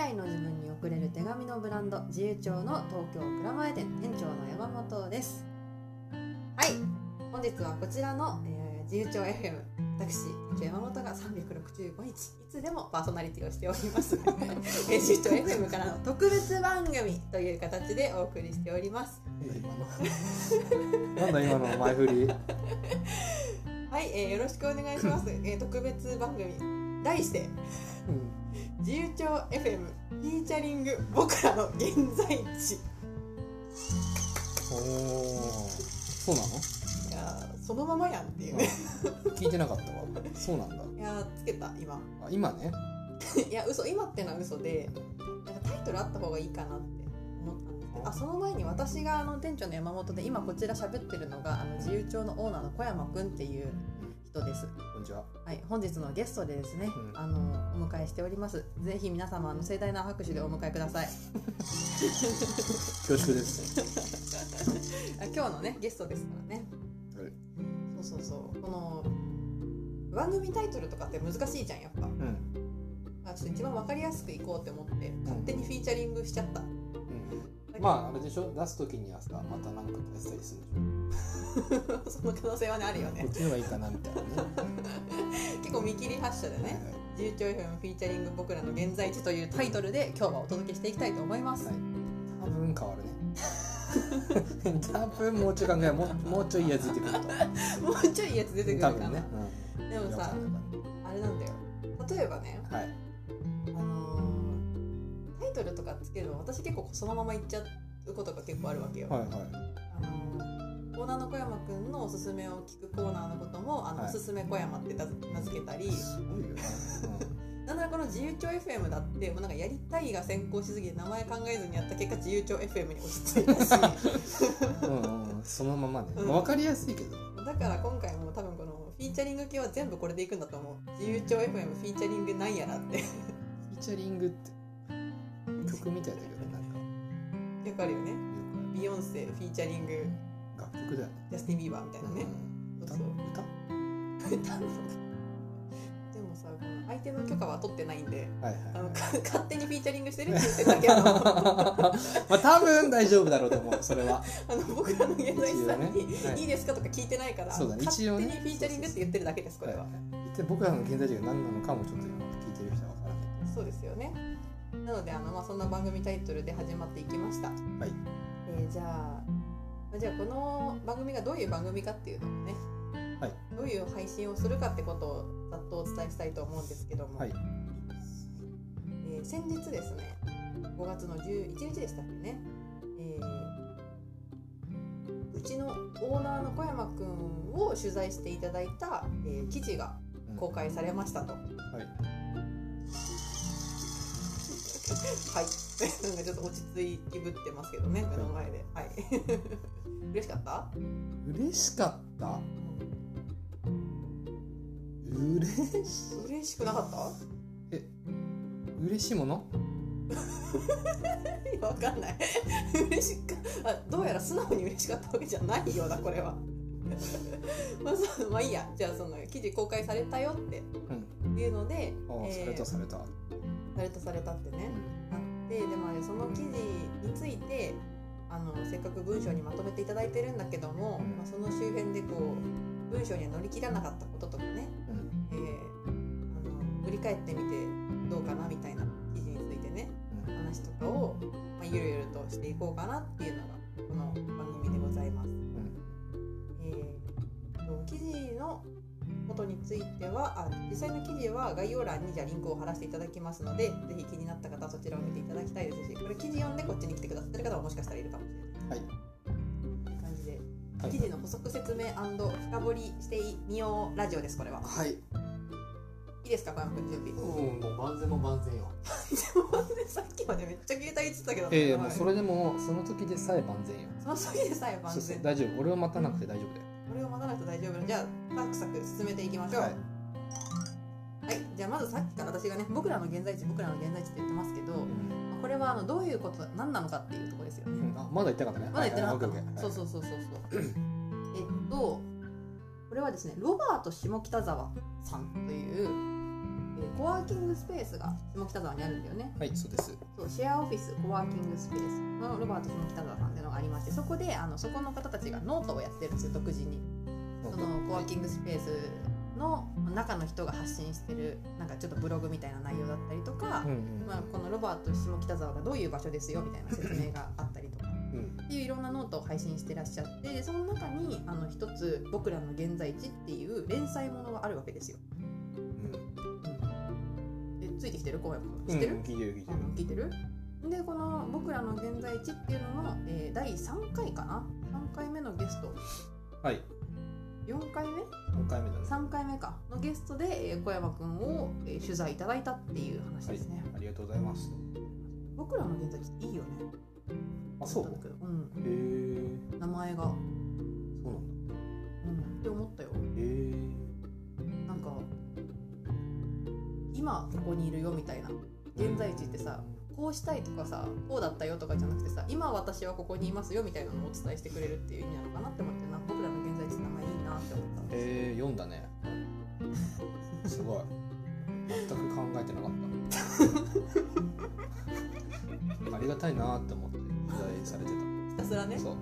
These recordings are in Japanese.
来の自分に送れる手紙のブランド自由帳の東京蔵前店店長の山本です。はい。本日はこちらの、えー、自由帳 FM 私山本が365日。いつでもパーソナリティをしております。え自由帳 FM からの 特別番組という形でお送りしております。なんだ今の。前振り。はい、えー、よろしくお願いします、えー、特別番組。題してうん自由帳 FM フィーチャリング僕らの現在地。おおそうなの？いやーそのままやんっていうね。聞いてなかったわ。そうなんだ。いやーつけた今。あ今ね？いや嘘今ってのは嘘でなんかタイトルあった方がいいかなって思ったんですけど。あその前に私があの店長の山本で今こちら喋ってるのがあの自由帳のオーナーの小山くんっていう人ですこんにちははい、本日のゲストでですね、うんあのお迎えしております。ぜひ皆様あの盛大な拍手でお迎えください。恐縮です あ今日のねゲストですからね。はいそうそうそう。この番組タイトルとかって難しいじゃんやっぱ。うんあちょっと一番わかりやすくいこうって思って勝手にフィーチャリングしちゃった。うんまああれでしょ？出す時にはさまたなんか出したりするでし その可能性はねあるよょこねっ。ちの方がいいかなみたいなね。結構見切り発車でね。自由帳 FM フィーチャリング僕らの現在地というタイトルで今日はお届けしていきたいと思います。はい。多分変わるね。多分もうちょい考えもうもうちょいいいやつ出てくると。もうちょいいいやつ出てくるかな。多分ね、うん、でもさあれなんだよ。例えばね、はいイトルとかつけるの私結構そのまま言っちゃうことが結構あるわけよ、はいはい。あのーオーナーの小山くんのおすすめを聞くコーナーのこともあの、はい。おすすめ小山って名付けたり。すごいよね、なんならこの自由帳 FM だってもうなんかやりたいが先行しすぎて名前考えずにやった結果自由帳 FM に落ち着いたし。うん、そのままね、うん。まあ、分かりやすいけど。だから今回も多分このフィーチャリング系は全部これでいくんだと思う。自由帳 FM フィーチャリングなんやらって。フィーチャリングって曲みたいだけどなんか。わかるよねよビヨンセフィーチャリングく楽曲だよね。ジャスティン・ビーバーみたいなね、うん。そうそう。歌？歌？うの でもさ相手の許可は取ってないんではいはいあのはいか勝手にフィーチャリングしてるって言ってるだけなのあまあ多分大丈夫だろうと思うそれは。の僕らの現在地さんに、ね。はい。い、いですかとか聞いてないからそうだね。勝手一応ね。にフィーチャリングって言ってるだけですこれは、はい。で僕らの現在地が何なのかもちょっと今聞いてる人は分からない。そうですよねなのであの、まあ、そんな番組タイトルで始まっていきました、はい。えーじゃあじゃあこの番組がどういう番組かっていうのをね、はい。どういう配信をするかってことをざっとお伝えしたいと思うんですけども、はい。えー先日ですね5月の11日でしたっけね、えーうちのオーナーの小山くんを取材していただいた、えー記事がうん公開されましたと。はいはい。なんかちょっと落ち着きぶってますけどね、目の前で。はい。嬉しかった？嬉しかった嬉し嬉しくなかった？嬉しいもの？わかんない。嬉しか？あどうやら素直に嬉しかったわけじゃないような、これは。まあ、そうまあいいや。じゃあ、その記事公開されたよっていうので、ああ、えーされたされたされたされたってね、なって、でもあれその記事について、あのせっかく文章にまとめていただいてるんだけども、うん。まあ、その周辺でこう文章には乗り切らなかったこととかね、うん。えーあの振り返ってみてどうかなみたいな記事についてねうん。話とかを、まあ、ゆるゆるとしていこうかなっていうのがこの番組でございます。えーと記事のことについてはあ実際の記事は概要欄にじゃあリンクを貼らせていただきますのでぜひ気になった方はそちらを見ていただきたいです。しこれ記事読んでこっちに来てくださってる方はもしかしたらいるかもしれない。はい。という感じではい記事の補足説明深掘りしてみようラジオですこれは。はい。いいですか小山君準備。うん、もう万全も万全よ。さっきまでめっちゃ携帯言ってたけど、ええもはい。うそれでもその時でさえ万全よ。その時でさえ万そうそう全大丈夫。俺を待たなくて大丈夫だよこれを待たなくて大丈夫じゃあサクサク進めていきましょう。ははい。い、じゃあまずさっきから私がね僕らの現在地僕らの現在地って言ってますけど、うん。これはあのどういうこと何なのかっていうところですよね、うん。あまだ言ってなかったね。まだ言ってなかった。の、はい。はい。はい。そうそうそうそうそう。えっとこれはですねロバート下北沢さんという、えーコワーキングスペースが下北沢にあるんだよね。はいそうです。そうシェアオフィスコワーキングスペース。のロバート下北沢さんっていうのがありましてそこであのそこの方たちがノートをやってるんですよ独自に。そのコワーキングスペースの中の人が発信してるなんかちょっとブログみたいな内容だったりとか、うんうん。まあ、このロバート下北沢がどういう場所ですよみたいな説明があったりとかうん。っていういろんなノートを配信してらっしゃってでその中にあの一つ「僕らの現在地」っていう連載ものがあるわけですよ。えついてきてる小山君知ってる、うん。聞いてる聞いてあの聞いてる？でこの「僕らの現在地」っていうのの、えー第3回かな？3回目のゲスト。るはい。4回目？3回目だね。3回目か。のゲストで、えー小山君を、えー取材いただいたっていう話ですね、ありがとうございます。僕らの現在地っていいよね。あそう？うん。へえ名前が、そうなんだ。うん、って思ったよ。へえ今ここにいるよみたいな。現在地ってさこうしたいとかさこうだったよとかじゃなくてさ今私はここにいますよみたいなのをお伝えしてくれるっていう意味なのかなって思ってな僕らの現在地って名前いいなって思ったんですへえ読んだね。すごい。全く考えてなかった。ありがたいなって思って取材されてひたすらね。たそう。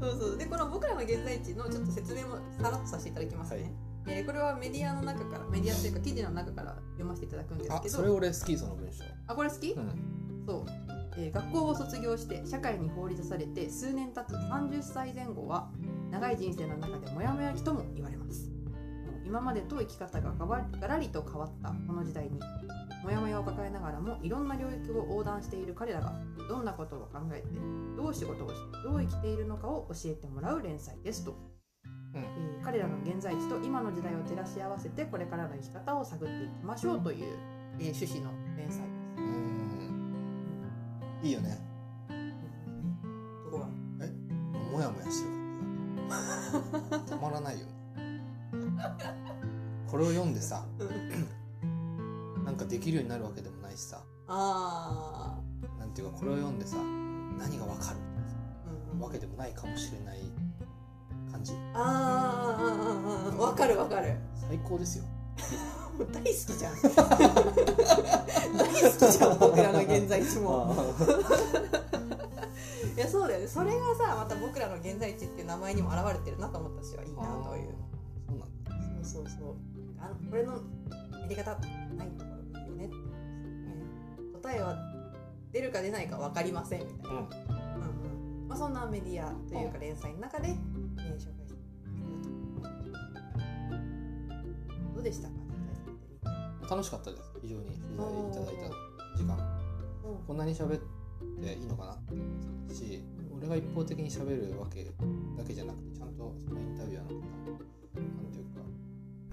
そうそう。でこの僕らの現在地のちょっと説明もさらっとさせていただきますね、はいえーこれはメディアの中からメディアというか記事の中から読ませていただくんですあけど。それ俺好きその文章。あこれ好き、うん。そう、えー学校を卒業して社会に放り出されて数年経つ30歳前後は長い人生の中でモヤモヤ期とも言われます。今までと生き方ががらりと変わったこの時代にモヤモヤを抱えながらもいろんな領域を横断している彼らがどんなことを考えてどう仕事をしてどう生きているのかを教えてもらう連載ですと、うんえー彼らの現在地と今の時代を照らし合わせてこれからの生き方を探っていきましょうという、えー趣旨の連載です。うん。いいよね。どこがもやもやしてる。感じがたまらないよ。ね これを読んでさなんかできるようになるわけでもないしさ。あなんていうかこれを読んでさ何がわかる？ー、うんうん、わけでもないかもしれない感じ。あーうんうんうんわかるわかる。最高ですよ。大好きじゃん。大好きじゃん僕らの現在地も。いやそうだよね。それがさまた僕らの現在地っていう名前にも表れてるなと思ったしはいいなというそうなんだ。そうそうそうあこれのやり方ないところいいよね。ね、答えは出るか出ないか分かりませんみたいな、うん。うんうん。まあ、そんなメディアというか連載の中で、えー紹介して。いるとどうでした？か楽しかったです。非常に。取材いただいた時間。こんなに喋っていいのかな？って思ってたし俺が一方的に喋るわけだけじゃなくてちゃんとそのインタビュアーの方もなんていうか、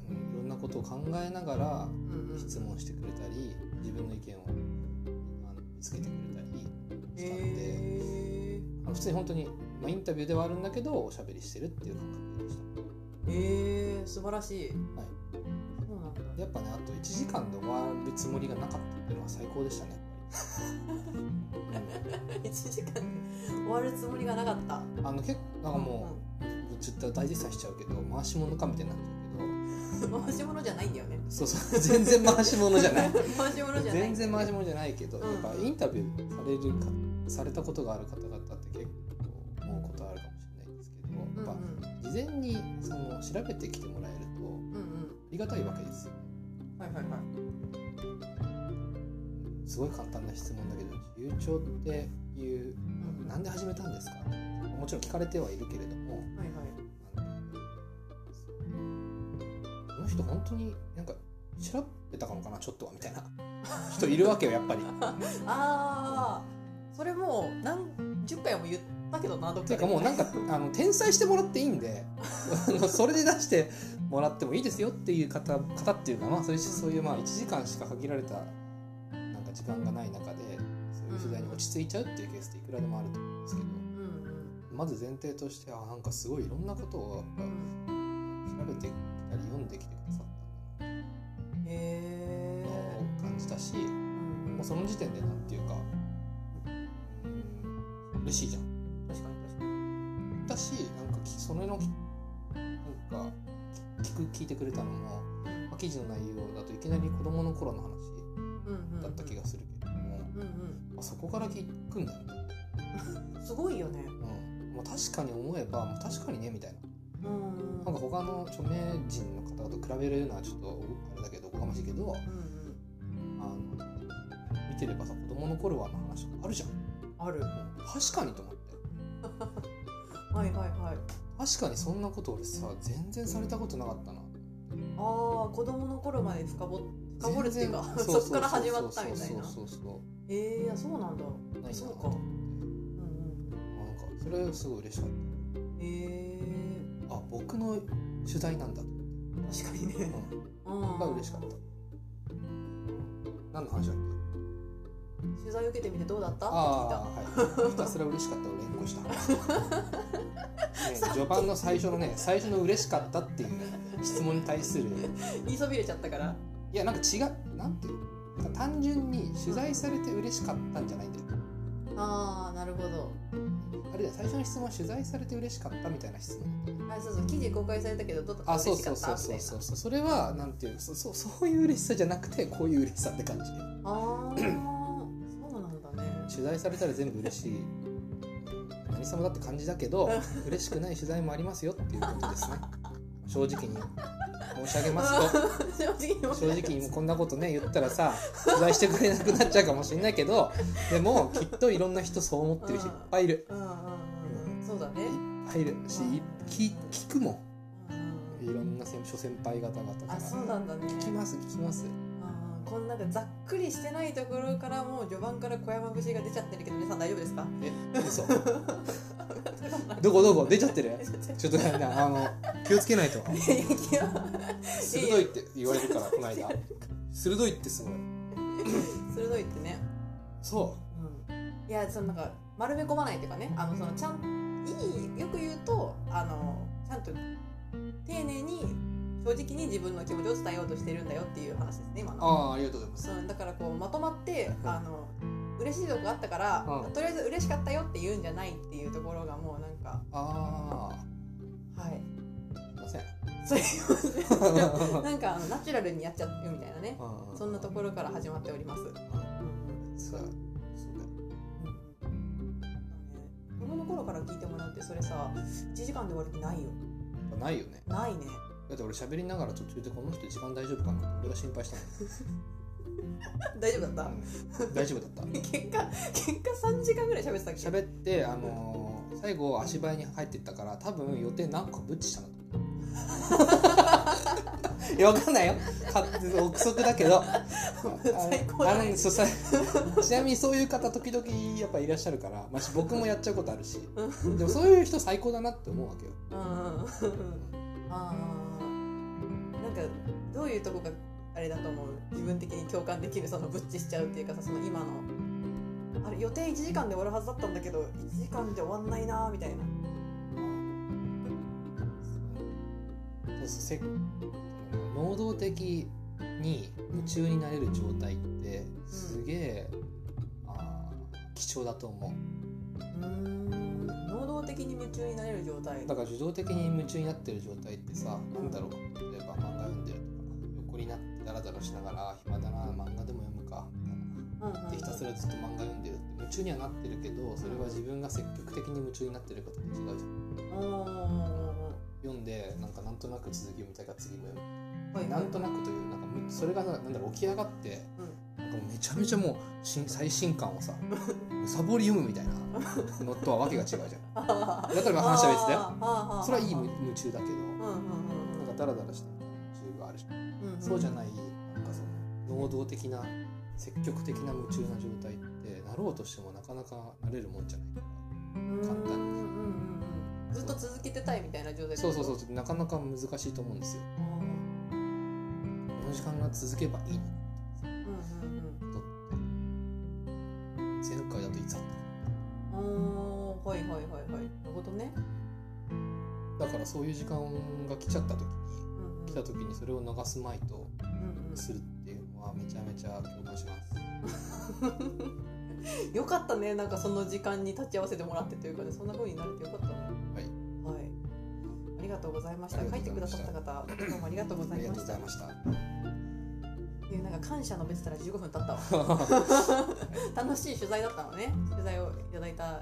うん、いろんなことを考えながら質問してくれたり自分の意見をあのぶつけてくれたりしたので、へあの普通に本当に、まあ、インタビューではあるんだけどおしゃべりしてるっていう感覚でした。ーへー素晴らしい。はい。そうなんだ。やっぱねあと1時間で終わるつもりがなかったっていうのは最高でしたねやっぱり、1時間で終わるつもりがなかった。うん、あの結構なんかもう、ちょっと大絶賛しちゃうけど回し物かみたいになっちゃう回し物じゃないんだよね。そうそう。全然回し物じゃない。回し物じゃない。全然回し物じゃないけど、うん。やっぱインタビューされるかされたことがある方々って結んですけど、うん。事前にその調べてきてもらえるとうんうん。ありがたいわけですよ。はいはいはい。すごい簡単な質問だけど自由帳っていううんなんで始めたんですか？もちろん聞かれてはいるけれどもはいはい。この人本当になんか調べたかもかなちょっとはみたいな。人いるわけよやっぱり。ああそれもう何十回も言ったけどなどっかで。ていうかもうなんかあの転載してもらっていいんで あのそれで出してもらってもいいですよっていう方方っていうかまあそういうそういうまあ1時間しか限られたなんか時間がない中でそういう取材に落ち着いちゃうっていうケースっていくらでもあると思うんですけどうんうんまず前提としてあなんかすごいいろんなことをやっぱ調べてきたり読んできてくださったへえのを感じたしもうその時点でなんていうかうん嬉しいじゃん。確かに確かにだしなんかきそれのきなんか聞く聞いてくれたのも、まあ、記事の内容だといきなり子供の頃の話だった気がするけども、うんうん。まあ、そこから聞くんだよね、すごいよね。うん。まあ、確かに思えばまあ確かにねみたいな。うんなんか他の著名人の方と比べるのはちょっとあれだけどおこがましいけどうんうん。あの見てればさ子供の頃はの話とかあるじゃん、ある。うん。確かにと思って はいはいはい。確かにそんなこと俺さ全然されたことなかったな。ああ子供の頃まで深掘深掘るっていうかそっから始まったみたいな。そうそうそうそう。ええー、そうなんだ。ないな。そうか。うんうんなんかそれすごい嬉しかっええたあ僕の取材なんだ確かにね。うん、うん。が嬉しかった。何の話だっけ？取材受けてみてどうだった？って聞いた。ああはい。ひたすら嬉しかったを連呼した。話、ね、序盤の最初のね最初の嬉しかったっていう質問に対する。言いそびれちゃったから。いやなんか違うなんていう単純に取材されて嬉しかったんじゃないんだよ。ああなるほど。あれだよ最初の質問は取材されて嬉しかったみたいな質問。あそうそう記事公開されたけどどうだった？あそうそうそうみたいう。なそそうそれはなんていうそそそういう嬉しさじゃなくてこういう嬉しさって感じ。ああ取材されたら全部嬉しい。何様だって感じだけど嬉しくない取材もありますよっていうことですね。正直に申し上げますと。正直に正直にこんなことね言ったらさ取材してくれなくなっちゃうかもしれないけどでもきっといろんな人そう思ってる人いっぱいいる。うんうんうんうん。そうだね。いっぱいいる。しい聞聞くもうんん。いろんな先諸先輩方々から。あそうなんだね。聞きます聞きますこんなざっくりしてないところからもう序盤から小山節が出ちゃってるけど皆さん大丈夫ですか？え嘘。どこどこ？出ちゃってる？ちょっとねあの気をつけないと。鋭いって言われるからこの間。鋭いってすごい。鋭いってね、そう。ん、いやそのなんか丸め込まないっていうかねあのそのちゃんいいよく言うとあのちゃんと丁寧に正直に自分の気持ちを伝えようとしてるんだよっていう話ですね今うの。ああありがとうございます。そうだからこうまとまってうんあの嬉しいとこがあったから、うん。とりあえず嬉しかったよって言うんじゃないっていうところがもうなんかあはい。あすいません。なんかあのナチュラルにやっちゃうみたいなね。うんそんなところから始まっております。うそう。そうだよ。うん。子供の頃から聞いてもらうってそれさ1時間で終わる気ないよ。ないよね。ないねだって俺喋りながら途中でこの人時間大丈夫かなって俺が心配した 大丈夫だった、の、うん。大丈夫だった。結果結果3時間ぐらい喋ってたっけ？喋ってあのー最後足早に入ってったから多分予定何個ブッチしたんだと。思 ういやわかんないよ。か憶測だけど。最高だ。ねあのそうさちなみにそういう方時々やっぱいらっしゃるから、まあ、僕もやっちゃうことあるし。でもそういう人最高だなって思うわけよ。うんあー。なんかどういうとこがあれだと思う？自分的に共感できるそのブッチしちゃうっていうかさその今の。あれ予定1時間で終わるはずだったんだけど1時間で終わんないなみたいな。せ能動的に夢中になれる状態ってすげえ、あー貴重だと思う。うーん。能動的に夢中になれる状態。だから受動的に夢中になってる状態ってさ、なんだろう。例えば漫画読んでるとか横になってダラダラしながら暇だな漫画でも読むかでひたすらずっと漫画読んでるって夢中にはなってるけどそれは自分が積極的に夢中になってるかと違うじゃん。おー読んでなんかなんとなく続き読みたいから次も読む。はいなんとなくというなんかむそれがななんだろう起き上がって、なんめちゃめちゃもう新最新刊をさむさぼり読むみたいなのとはわけが違うじゃん。あだから話は別だよ。よそれはいい夢夢中だけどうんうんなんかダラダラした。夢中があるしうんうん。そうじゃないなんかその能動的な積極的な夢中な状態ってなろうとしてもなかなかなれるもんじゃないから。簡単に。うんうんうんうん。ずっと続けてたいみたいな状態。そうそうそう。うなかなか難しいと思うんですよ。この時間が続けばいいの前回だといつあった？かうんおーはいはいはいはい。なるほどね。だからそういう時間が来ちゃった時にうんうん。来た時にそれを逃すまいとするっていうのはめちゃめちゃ共感します。よかったね。なんかその時間に立ち会わせてもらってというかねそんな風になれてよかったね。はい。はい。ありがととうございました。書いてくださった方どうもありがとうございましたいうなんか感謝述べてたら15分経ったわ。楽しい取材だったのね。取材をいただいた、は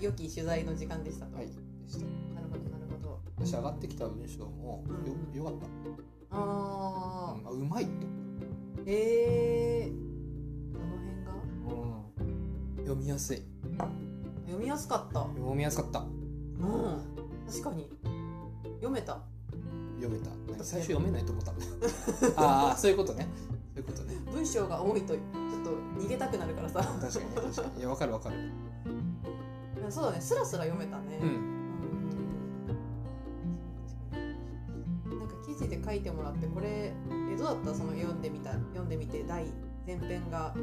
い、良き取材の時間でしたと、はい、でした。なるほどなるほど。私上がってきた文章もよ,、うん、よかった。あ、うん、あうまいとええー、どの辺が、うん、読みやすい。読みやすかった。読みやすかった。うん。確かに。読めた読めた。最初読めないと思ったああそういうことね。そういうことね。文章が多いとちょっと逃げたくなるからさ。確かに確かに。いやわかるわかる。そうだね。スラスラ読めたね、うん、なんか記事で書いてもらってこれえどうだった？その読んでみた読んでみて第前編が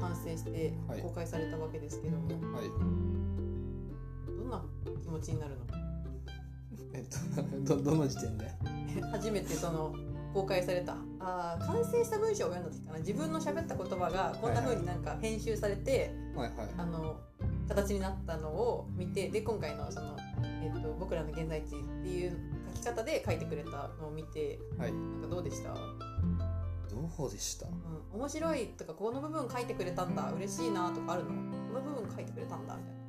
完成して公開されたわけですけども、はい、はい、どんな気持ちになるの？えっとど どの時点で？初めてその公開された。あ完成した文章を読んだ時かな。自分の喋った言葉がこんなふうになんか編集されて、はいはい、あの形になったのを見てで今回のその、えっと「僕らの現在地」っていう書き方で書いてくれたのを見て、はい、なんかどうでした？どうでした、うん、面白いとかこの部分書いてくれたんだ。嬉しいなとかあるの？この部分書いてくれたんだみたいな。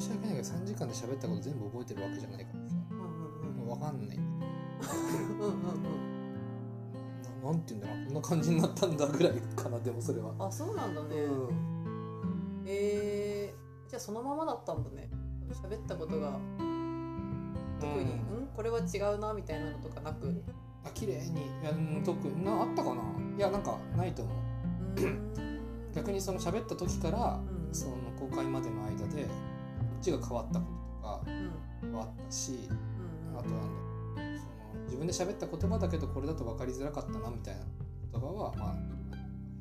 申し訳ないけど3時間で喋ったこと全部覚えてるわけじゃないからさ、うんうん、分かんない。んだうんうん。ななんて言うんだろう。こんな感じになったんだぐらいかなでもそれは。あそうなんだね、うん、えー、じゃあそのままだったんだね。喋ったことが。特に、うん、これは違うなみたいなのとかなく？あ綺麗に。いや特に。なあったかな。いやなんかないと思う。逆にその喋った時から、うん、その公開までの間でちが変わったこととかはあったし、うん、あとなんだその自分で喋った言葉だけどこれだと分かりづらかったなみたいな言葉はまあ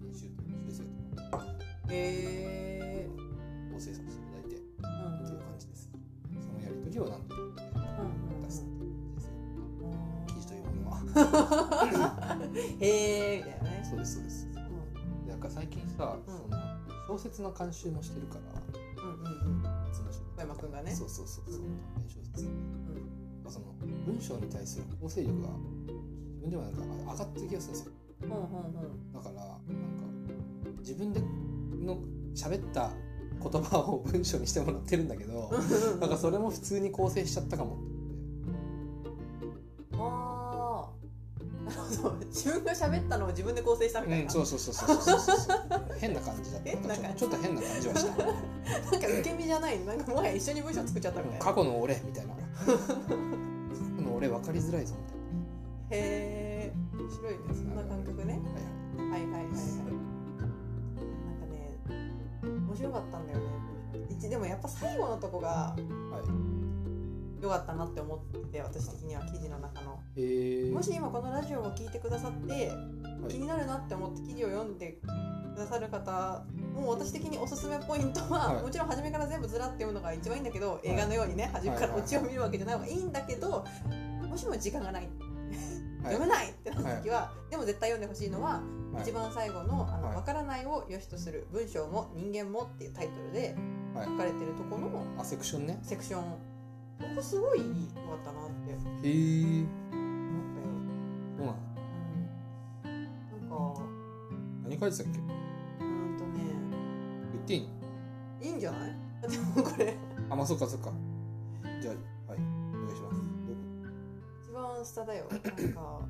編集とか修正とかへ構成させていただいて、うん、っていう感じです。そのやりとりをなんと言って出すっていう感じですよ。記事というものは。へえみたいなね。そうですそうです。うん、なんか最近さ、その小説の監修もしてるから。そうそうそうそう。短編小説、うんまあ、その文章に対する構成力が自分ではなんか上がってる気がするんですよ、うんうんうん、だからなんか自分での喋った言葉を文章にしてもらってるんだけどなんかそれも普通に構成しちゃったかも自分が喋ったのを自分で構成したみたいな、うん、そうそうそうそうそうそう。変な感じだった。変な感じ。ちょっと変な感じはした。なんか受け身じゃない。なんかもはや一緒に文章作っちゃったみたいな。過去の俺みたいな。過去の俺分かりづらいぞみたいなへえ面白いね。そんな感覚ね、はい、はいはいはいはい。なんかね面白かったんだよね。でもやっぱ最後のとこが、はい良かったなって思って私的には記事の中の、もし今このラジオを聞いてくださって、気になるなって思って記事を読んでくださる方もう私的におすすめポイントは、はい、もちろん初めから全部ずらって読むのが一番いいんだけど、はい、映画のようにね初めからオチを見るわけじゃない方がいいんだけど、もしも時間がない読めないってなった時は、でも絶対読んでほしいのは、一番最後の「あの分からないを良しとする文章も人間も」っていうタイトルで書かれてるところの、あセクションね。セクションここすごい良かったなって。思ったよそうなの、うん、なんか。何書いてたっけ？うんとね。言っていいいいんじゃない？でもこれ。あまあそっかそっか。じゃあはい。お願いします。一番下だよ。なんか。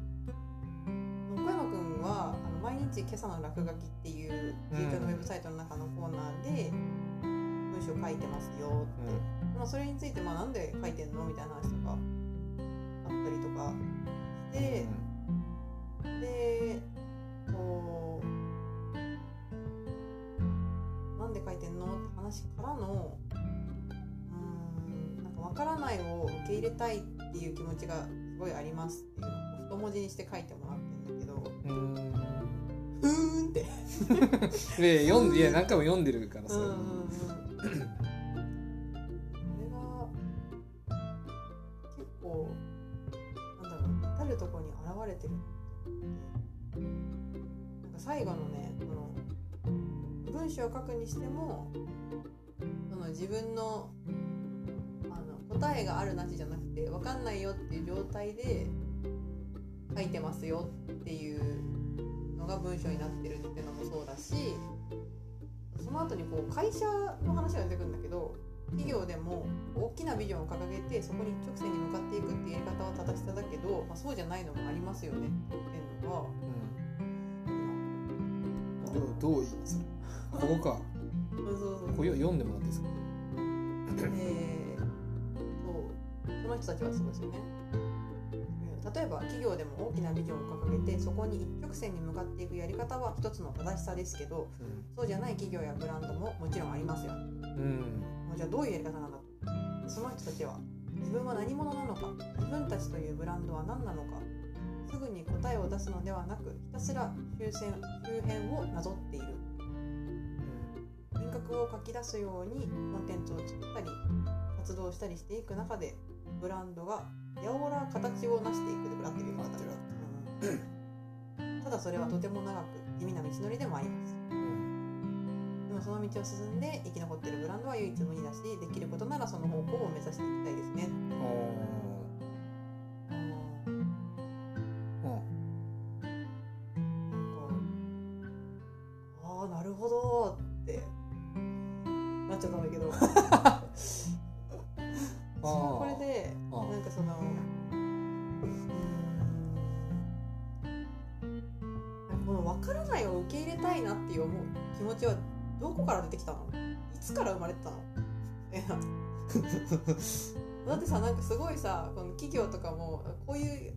小山君はあの毎日今朝の落書きっていう自由のウェブサイトの中のコーナーで文章書いてますよって、うんまあ、それについてまあなんで書いてんの？みたいな話とかあったりとかして、でこうなんで書いてんの？って話からのうんなんか分からないを受け入れたいっていう気持ちがすごいありますっていうのを太文字にして書いてもらってんだけど。ふーんって。で読んでいや何回も読んでるからさ、うその自分のあの答えがあるなしじゃなくて分かんないよっていう状態で書いてますよっていうのが文章になってるっていうのもそうだしその後にこう会社の話が出てくるんだけど企業でも大きなビジョンを掲げてそこに一直線に向かっていくっていうやり方は正しさだけど、まあ、そうじゃないのもありますよねっていうのは、うん、どうどう言います？ここか。これ読んでもらっていいですか？えー、そうその人たちはそうですよね。例えば企業でも大きなビジョンを掲げてそこに一直線に向かっていくやり方は一つの正しさですけど、うん、そうじゃない企業やブランドももちろんありますよ。うん。じゃあどういうやり方なんだその人たちは自分は何者なのか。自分たちというブランドは何なのか。すぐに答えを出すのではなくひたすら周辺をなぞっているを書き出すようにコンテンツを作ったり活動したりしていく中でブランドがやおら形を成していくでブラっていう言い方、うん、ただそれはとても長く地味な道のりでもあります。うん、でもその道を進んで生き残ってるブランドは唯一無二だしできることならその方向を目指していきたいですね。だってさなんかすごいさこの企業とかもこういう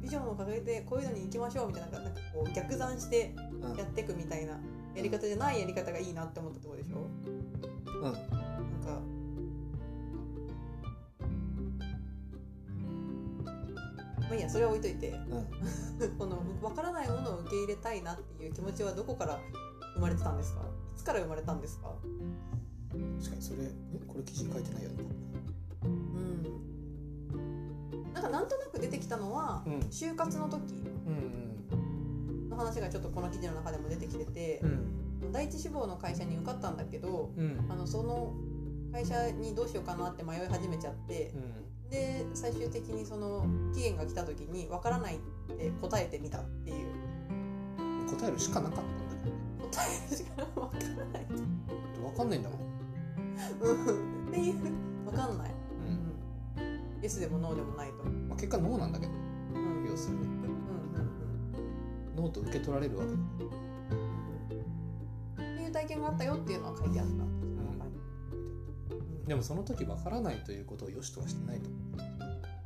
ビジョンを掲げてこういうのに行きましょうみたいななんかこう逆算してやっていくみたいなやり方じゃないやり方がいいなって思ったところでしょ？うん。なんか。まあいいやそれは置いといて、うん、この分からないものを受け入れたいなっていう気持ちはどこから生まれてたんですか？つから生まれたんですか？確かにそれえ？これ記事書いてないよねうん。なんかなんとなく出てきたのは、うん、就活の時の話がちょっとこの記事の中でも出てきてて、うん、第一志望の会社に受かったんだけど、うん、あのその会社にどうしようかなって迷い始めちゃって、で最終的にその期限が来た時に分からないって答えてみたっていう。答えるしかなかった答えるしか分からない。分かんないんだもん。うん。っていう。分かんない、うん、イエスでもノーでもないと、まあ、結果ノーなんだけど、うん、要するに、うんうんうん、ノーと受け取られるわけっていう体験があったよっていうのは書いてあった、うん、でもその時分からないということをよしとはしてないと。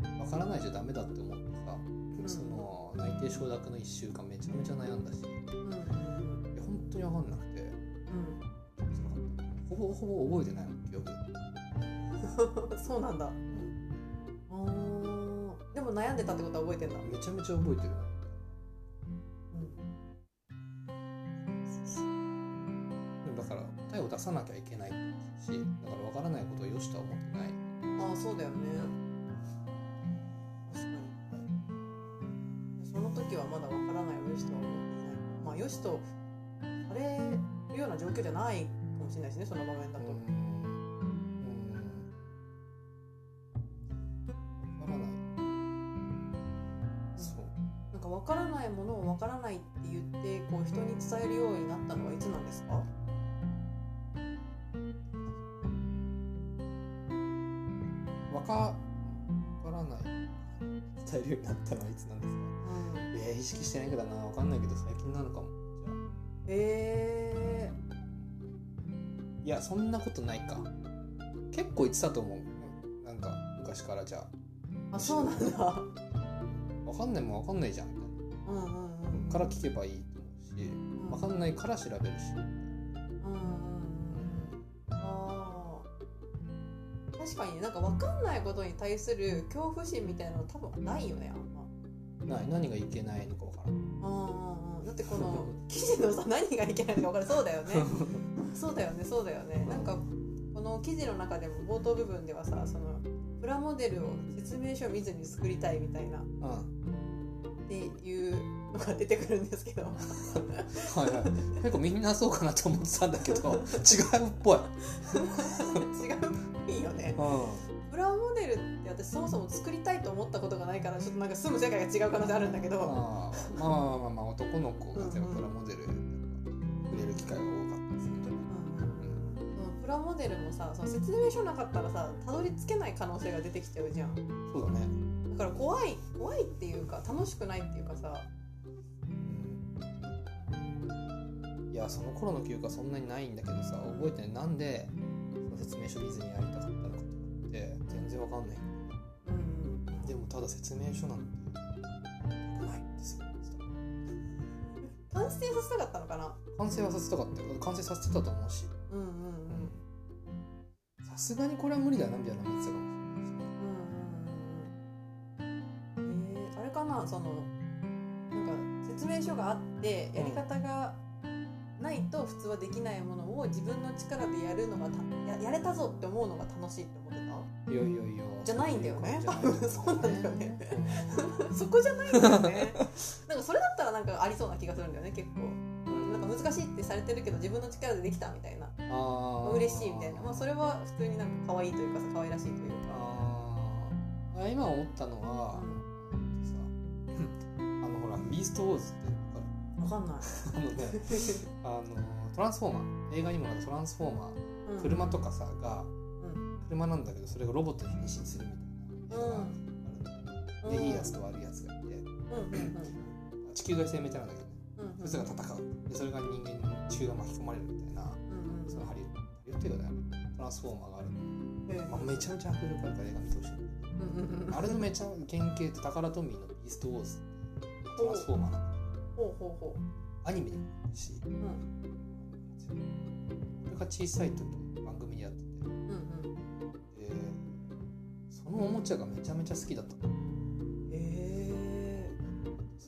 分からないじゃダメだって思ってさ、うん、その内定承諾の1週間めちゃめちゃ悩んだし、うん当に分かんなくて、うん、ほぼほぼ覚えてないの記憶。そうなんだ、うん、でも悩んでたってことは覚えてんだ。めちゃめちゃ覚えてるうん。だから答えを出さなきゃいけないしだから分からないことをよしとは思ってない。ああそうだよね。確かに。その時はまだ分からないをよしとは思っていない。まあよしとされるような状況じゃないかもしれないですねその場面だと。分かものを分からないって言ってこう人に伝えるようになったのはいつなんですか？分からない。伝えるようになったのはいつなんですか、うん、えー、意識してないからな。分かんないけど最近なのかも。へえいやそんなことないか。結構言ってたと思うなんか昔からじゃあ。あそうなんだ。分かんないもん分かんないじゃんから聞けばいいと思うし、うん、分かんないから調べるし。うんうんうんあ確かになんか分かんないことに対する恐怖心みたいなの多分ないよねあんま。ない。何がいけないのか分からん。ああだってこの 記事のさ何がいけないのか分かるそうだよね。そうだよねそうだよね。なんかこの記事の中でも冒頭部分ではさそのプラモデルを説明書を見ずに作りたいみたいな、うん、っていうのが出てくるんですけど。はいはい。結構みんなそうかなと思ってたんだけど 違うっぽい。違うプラモデルって私そもそも作りたいと思ったことがないからちょっとなんか住む世界が違う可能性あるんだけど、まあ、まあまあまあまあ男の子がプラモデル触れる機会が多かったですね、うん、プラモデルもさその説明書なかったらさたどり着けない可能性が出てきちゃうじゃん。そうだねだから怖い怖いっていうか楽しくないっていうかさ。いやその頃の記憶はそんなにないんだけどさ覚えてない。なんでその説明書見ずにやりたかったのかとかって全然わかんない、うん、でもただ説明書なんてないんですよ完成させたかった。のかな完成はさせたかった完成させてたと思うし。うんうんうん。さすがにこれは無理だなみたいな見てたかも。しれないかなそのなんか説明書があってやり方がないと普通はできないものを自分の力でやるのがややれたぞって思うのが楽しいって思ってた？いやいやいや。じゃないんだよね。多分 そうなんだよね。そこじゃないんだよね。なんかそれだったらなんかありそうな気がするんだよね結構。なんか難しいってされてるけど自分の力でできたみたいな。あ嬉しいみたいな、まあ、それは普通になんか可愛いというかさ可愛らしいというか。あ今思ったのは、うん、あのほら「ビーストウォーズ」ってわかんない。あのね あのトランスフォーマー。映画にもなったトランスフォーマー、うん、車とかさが、うん、車なんだけどそれがロボットに変身するみたいな。映画があるんだよね、でいいやつと悪いやつがいて、地球外生命体なんだけどね、うん、それが戦う。でそれが人間に地球が巻き込まれるみたいな、うんうん、そのハリウッドハリウッド映画だよトランスフォーマーがあるの、まあ、めちゃめちゃ迫力あるから映画見てほしい、あれのめちゃ原型ってタカラトミーのビーストウォーズ。トランスフォーマーなほうほうほう。アニメにもあるし、うん、俺が小さい時番組でやってて、うんうん、でそのおもちゃがめちゃめちゃ好きだった。へえ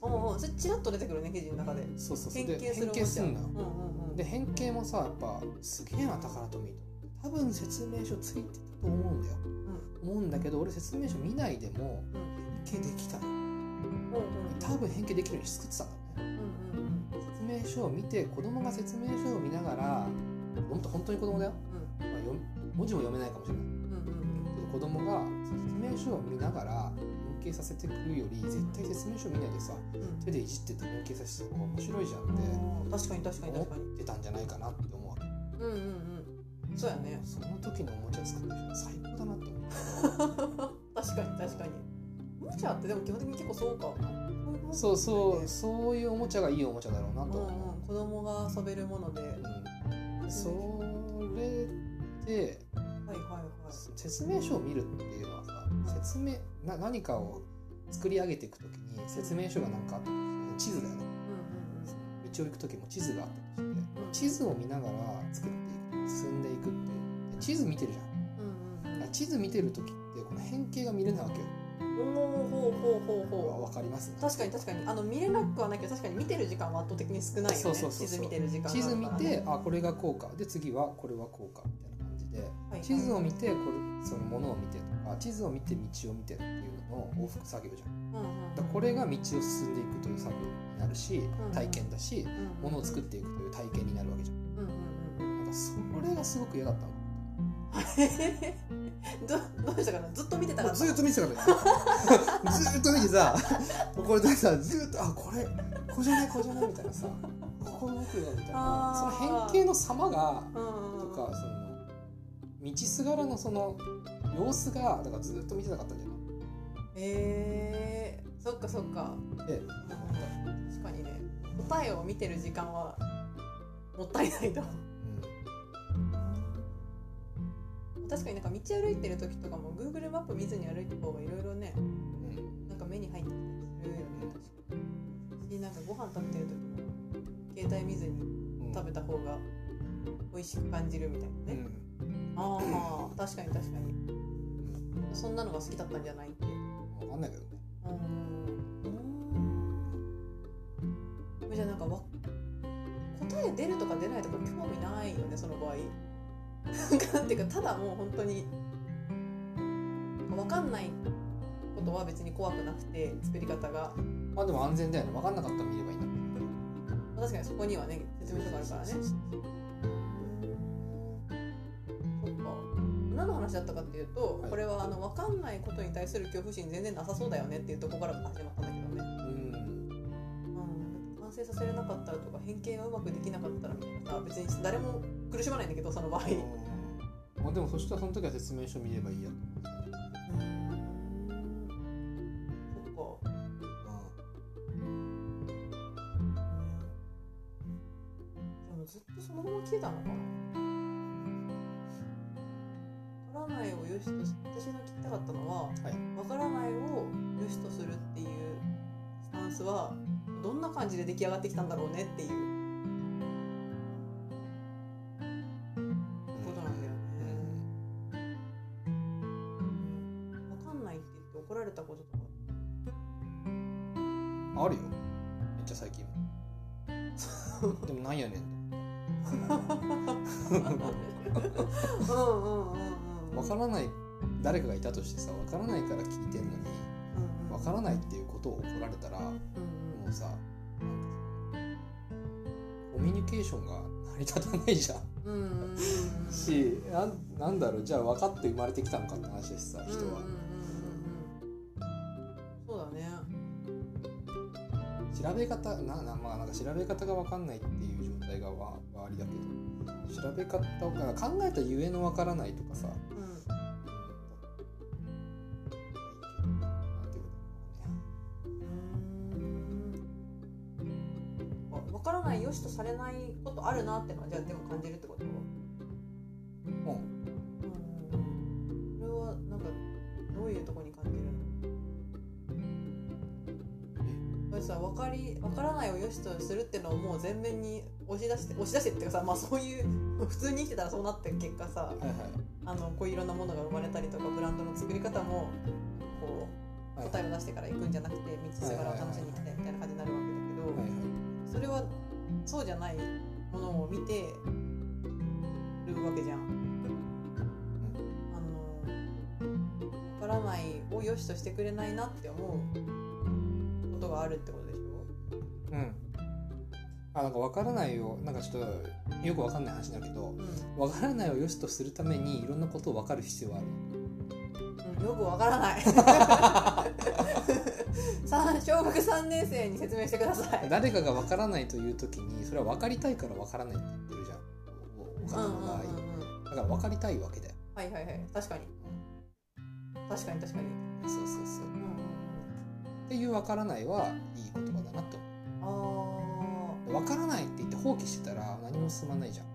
ー、おおそれチラッと出てくるね記事の中で。そうそうそう。変形する変形すんのよ、うんうんうん、で変形もさやっぱすげえな宝富と多分説明書ついてたと思うんだよ、うん、思うんだけど俺説明書見ないでも変形できたの、多分変形できるように作ってたんだ説明書を見て子供が説明書を見ながら本当本当に子供だよ、うん。まあ、文字も読めないかもしれない、うんうん、子供が説明書を見ながら変形させてくるより絶対説明書見ないでさ、うん、手でいじってて変形させた方が面白いじゃんって確かに確かに確かに。思ってたんじゃないかなって思うわけ。うんうんうんそうやね。その時のおもちゃ作る人最高だなって思う。確かに確かに。おもちゃってでも基本的に結構そうかそうそうそういうおもちゃがいいおもちゃだろうなと、う。んうん、子供が遊べるもので、うん、それで、はいはいはい、説明書を見るっていうのはさ説明な何かを作り上げていくときに説明書が何かあったとして地図だよね、うんうん、道を行く時も地図があったとして地図を見ながら作っていく進んでいくって。地図見てるじゃん、うんうん、地図見てる時ってこの変形が見れないわけよ。ほうほうほうほうほう。わかります、ね、確かに確かに。あの見れなくはないけど確かに見てる時間は圧倒的に少ないよね。そうそうそう地図見てる時間地図見てあこれがこうか。で次はこれはこうかみたいな感じで、はい、地図を見てこれそのものを見てと。か地図を見て道を見てっていうのの往復作業じゃん,、うんうん、だこれが道を進んでいくという作業になるし、体験だし、ものを作っていくという体験になるわけじゃん,、それがすごく嫌だった。の どどうしたかな？ずっと見てたからずっと見てたから ずっと見てさこれでさずっとあこれこれじゃないこれじゃないみたいなさ。ここ動くよみたいな。その変形の様がとかその道すがらのその様子がだからずっと見てなかったんじゃないへえー、そっかそっか。で確かにね。答えを見てる時間はもったいないと思う確かになんか道歩いてる時とかも Google マップ見ずに歩いた方がいろいろね、うん、なんか目に入ってきたりするよね確かにしなんかご飯食べてる時も携帯見ずに食べた方が美味しく感じるみたいなね、うん、ああ確かに確かに。そんなのが好きだったんじゃないって。分かんないけどね。うん。じゃあなんかわ答え出るとか出ないとか興味ないよねその場合なんていうかただもう本当に分かんないことは別に怖くなくて作り方が。まあでも安全だよね。分かんなかったら見ればいいんだ確かにそこにはね説明書があるからね。そっか。何の話話だったかっていうと、はい、これはあの分かんないことに対する恐怖心全然なさそうだよねっていうところから始まったんだけどね。うん、完成させれなかったらとか変形がうまくできなかったらみたいなさ別に誰も苦しまないんだけどその場合。まあでもそしたらその時は説明書見ればいいやとしてさわからないから聞いてんのにわからないっていうことを怒られたら、もうさコミュニケーションが成り立たないじゃん。しななんだろうじゃあ分かって生まれてきたのかって話ですさ人は。そうだね。調べ方なな,、まあ、なんか調べ方が分かんないっていう状態がわありだけど。調べ方を考えたゆえの分からないとかさ、からないよしとされないことあるなってのはじゃあでも感じるってこと？うん、うん、それはなんかどういうとこに感じるの？さ分かり分からないをよしとするっていうのをもう前面に押し出して押し出してっていうかさ、まあ、そういう普通に生きてたらそうなって結果さ、はいはい、あのこういろんなものが生まれたりとかブランドの作り方もこう答えを出してから行くんじゃなくて道すがらを楽しんに行きたいみたいな感じになるわけだけど、はいはい、それはそうじゃないものを見てるわけじゃん。あの分からないを良しとしてくれないなって思うことがあるってことでしょ？うん。あなんか分からないをなんかちょっとよく分かんない話だけど、うん、分からないを良しとするためにいろんなことを分かる必要はある、うん、よく分からない 小学3年生に説明してください。誰かが分からないという時にそれは分かりたいから分からないって言ってるじゃん。岡田の場合、だから分かりたいわけだよ。はいはいはい。確かに、うん、確かに確かに。そうそうそう、うん、っていう分からないはいい言葉だなと。ああ分からないって言って放棄してたら何も進まないじゃん。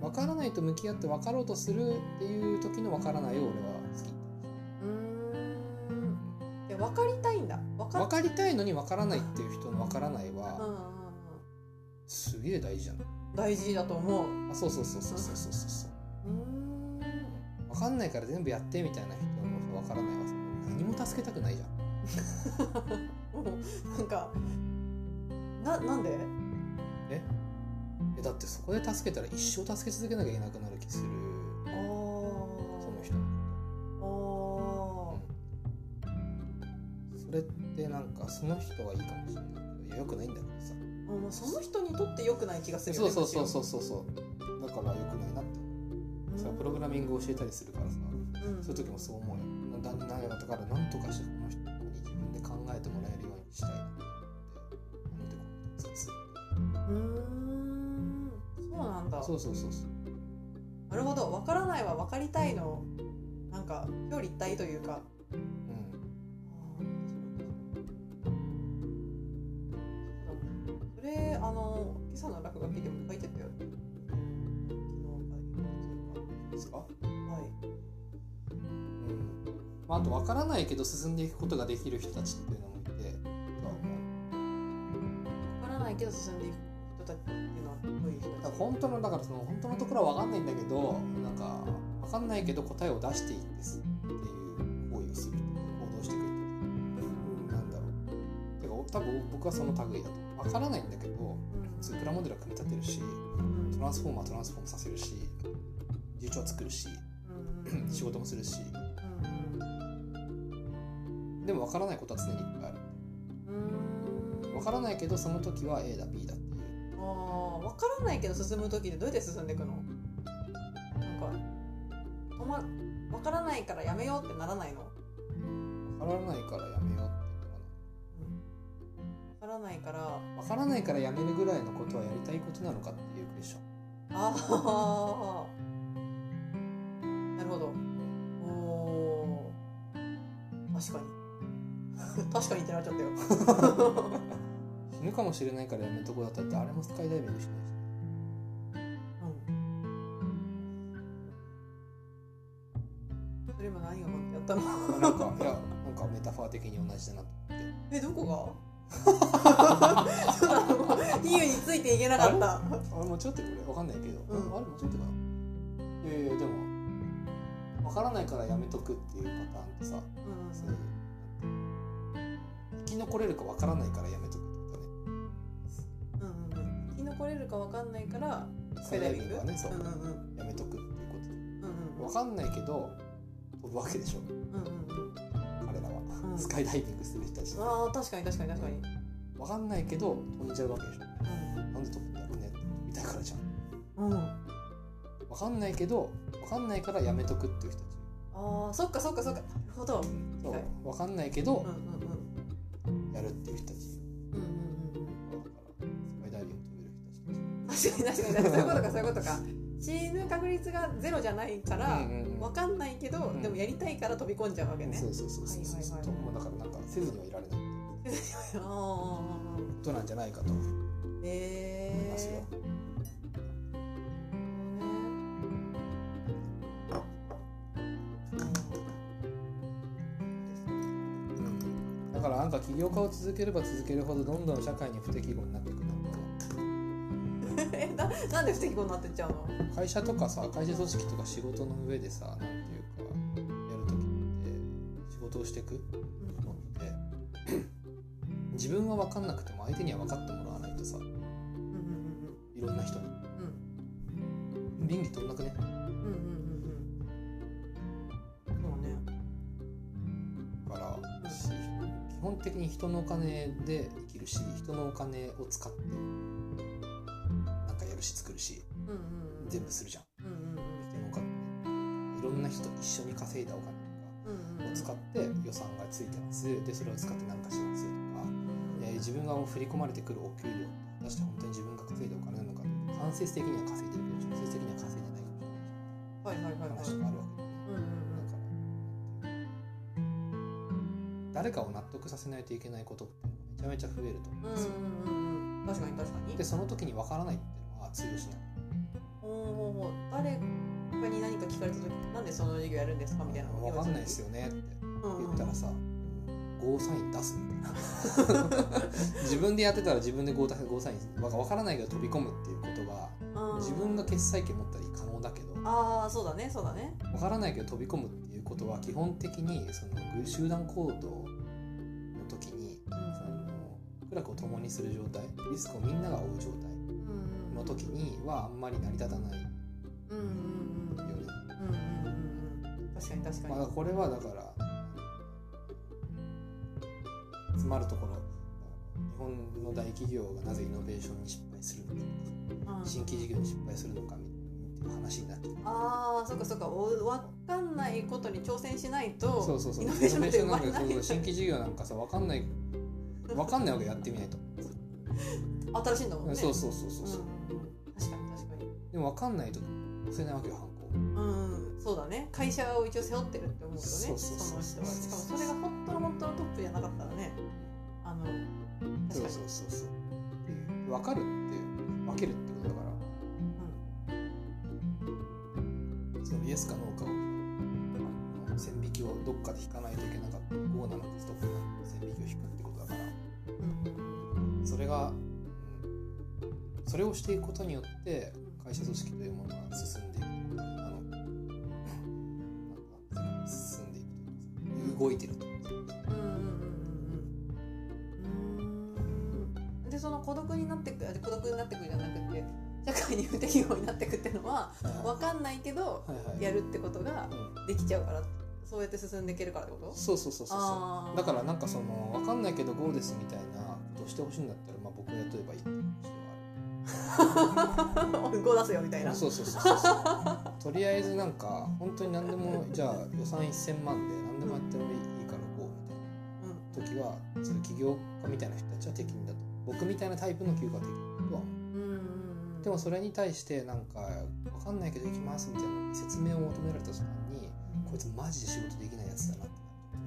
分からないと向き合って分かろうとするっていう時の分からないを俺は分かりたいんだ分か分かりたいのに分からないっていう人の分からないはすげえ大事じゃん。大事だと思う。あそうそうそうそうそうそうそう。分かんないから全部やってみたいな人の分からないは何も助けたくないじゃん。なんかななんで？え？えだってそこで助けたら一生助け続けなきゃいけなくなる気するそれってなんかその人はいいかもしれないけどよくないんだけどさ。あもうその人にとってよくない気がするよねそうそうそうそうそう。だからよくないなって。さプログラミングを教えたりするからさ、うん、そういう時もそう思うよ。だだからなんとかしてこの人に自分で考えてもらえるようにしたいなうん。そうなんだ。そうそうそうそう。なるほど。分からないは分かりたいの。なんか表裏一体というかからないけど進んでいくことができる人たちっていうのもいて分からないけど進んでいく人たちっていうのはどういう人たち本当のだからその本当のところは分かんないんだけどなんか分かんないけど答えを出していいんですっていう。行為をする行動してくれてなんだろうてか多分僕はその類だと分からないんだけど、うん、プラモデルは組み立てるし、トランスフォーマートランスフォームさせるし重長作るし、仕事もするし、でも分からないことは常にいっぱいある。分からないけどその時は A だ B だ分からないけど進む時ってどうやって進んでいくの？なんか止まわ分からないからやめようってならないの？分からないからやめようって分からないから。分からないからやめるぐらいのことはやりたいことなのかっていうクエスチョン。ああなるほど。お確かに確かにってなっちゃったよ。死ぬかもしれないからやめとこうだったら誰もスカイダイビングしないしうん。それ今何が待ってやったの？なんかいやなんかメタファー的に同じだなと思って。えどこが？そうなの比喩についていけなかった。あれ？もうちょっとこれわかんないけど、うん。あれもうちょっとか。ないやいやでもわからないからやめとくっていうパターンってさ、うん。そういう生き残れるかわからないからやめとくとね。うんうんうん。生き残れるかわかんないからスカイダイビングはねそう、うんうんうん。やめとくっていうこと。でうんうん。わかんないけど飛ぶわけでしょ。うんうんうん。彼らは、うん。スカイダイビングする人たちああ確かに確かに確かに、わかんないけど飛んじゃうわけでしょ。うんなんで飛ぶんだろうねって飛びたいからじゃん。うん、わかんないけどわかんないからやめとくっていう人たち。ああそっかそっかそっか。なるほど。そう。はい。わかんないけどうんうんうんやるっていう人たち。うんうんうんだからスカイダイビング飛べる人たち。確かに確かに。そういうことかそういうことか。死ぬ確率がゼロじゃないから、うんうんうん。わかんないけど、んでもやりたいから飛び込んじゃうわけね、そうそうそうそうそう。はいはいはいともうだからなんかせずにはいられない。ことなんじゃないかと思いええますよ。だ起業家を続ければ続けるほどどんどん社会に不適合になっていく なえななんで不適合になってっちゃうの？会社とかさ会社組織とか仕事の上でさなんていうかやるときって仕事をしていくのって。自分は分かんなくても相手には分かってもら人のお金で生きるし人のお金を使ってなんかやるし作るしうんうんうん。全部するじゃん。うんうんうん。人のお金いろんな人と一緒に稼いだお金うんうんを使って予算がついてます。でそれを使って何かしますとか、えー自分が振り込まれてくるお給料って果たして本当に自分が稼いだお金なのか間接的には稼いでるけど直接的には稼いでないかもしれないはいはいはいはい。話とかあるわけで、うんうん誰かを納得させないといけないことってめちゃめちゃ増えると思うんですよ、うんうんうん確かに確かに。でその時に分からないっていうのは通用しな。いおお誰かに何か聞かれた時なんでその授業やるんですかみたいな分かんないですよねって言ったらさ、ゴーサイン出すみたいな。自分でやってたら自分でゴーゴーサインわ分からないけど飛び込むっていうことはうん。自分が決済権持ったら可能だけど。ああそうだねそうだね。分からないけど飛び込むっていうことは基本的にそのぐ集団行動の共にする状態。リスクをみんなが負う状態。うんの時にはあんまり成り立たないよね、確かに確かに、まあ、これはだから詰まるところ。日本の大企業がなぜイノベーションに失敗するのか。うん新規事業に失敗するのかみたいな話になってああそっかそっか。お分かんないことに挑戦しないとそうそうそう。イノベーションなんれない。かそうそう。新規事業なんかさ分かんない分かんないわけやってみないと、新しいんだもんね。そうそうそうそうそう、うんうん確かに確かに。でも分かんないと。押せないわけよ犯行。うんそうだね。会社を一応背負ってるって思うとね。そうそうそうの人は。しかもそれが本当の本当のトップじゃなかったらね。あの確かに。そうそうそうそう。分かるって分けるってことだから。そのイエスかノーかを。線引きをどっかで引かないといけなかった。5なのかストップなのか線引きを引くってそれが、うん。それをしていくことによって会社組織というものは進んでいくあのなんか進んでいくというか動いてるとでその孤独になってくあ孤独になってくじゃなくて社会に不適合になってくっていうのは分かんないけどやるってことがうん。できちゃうからそうやって進んでいけるからってこと？そうそうそうそうそう。だからなんかその分かんないけど GO ですみたいなことをしてほしいんだったら、まあ、僕を雇えばいいっていう話では5出すよみたいな。そうそうそうそう。そうとりあえずなんか本当に何でもじゃあ予算1000万で何でもやってもいいからこうみたいな時はそういう起業家みたいな人たちは適任だと。僕みたいなタイプの起業家は適任だとは思うでもそれに対してなんか分かんないけど行きますみたいな説明を求められた途端にこいつマジで仕事できないやつだな。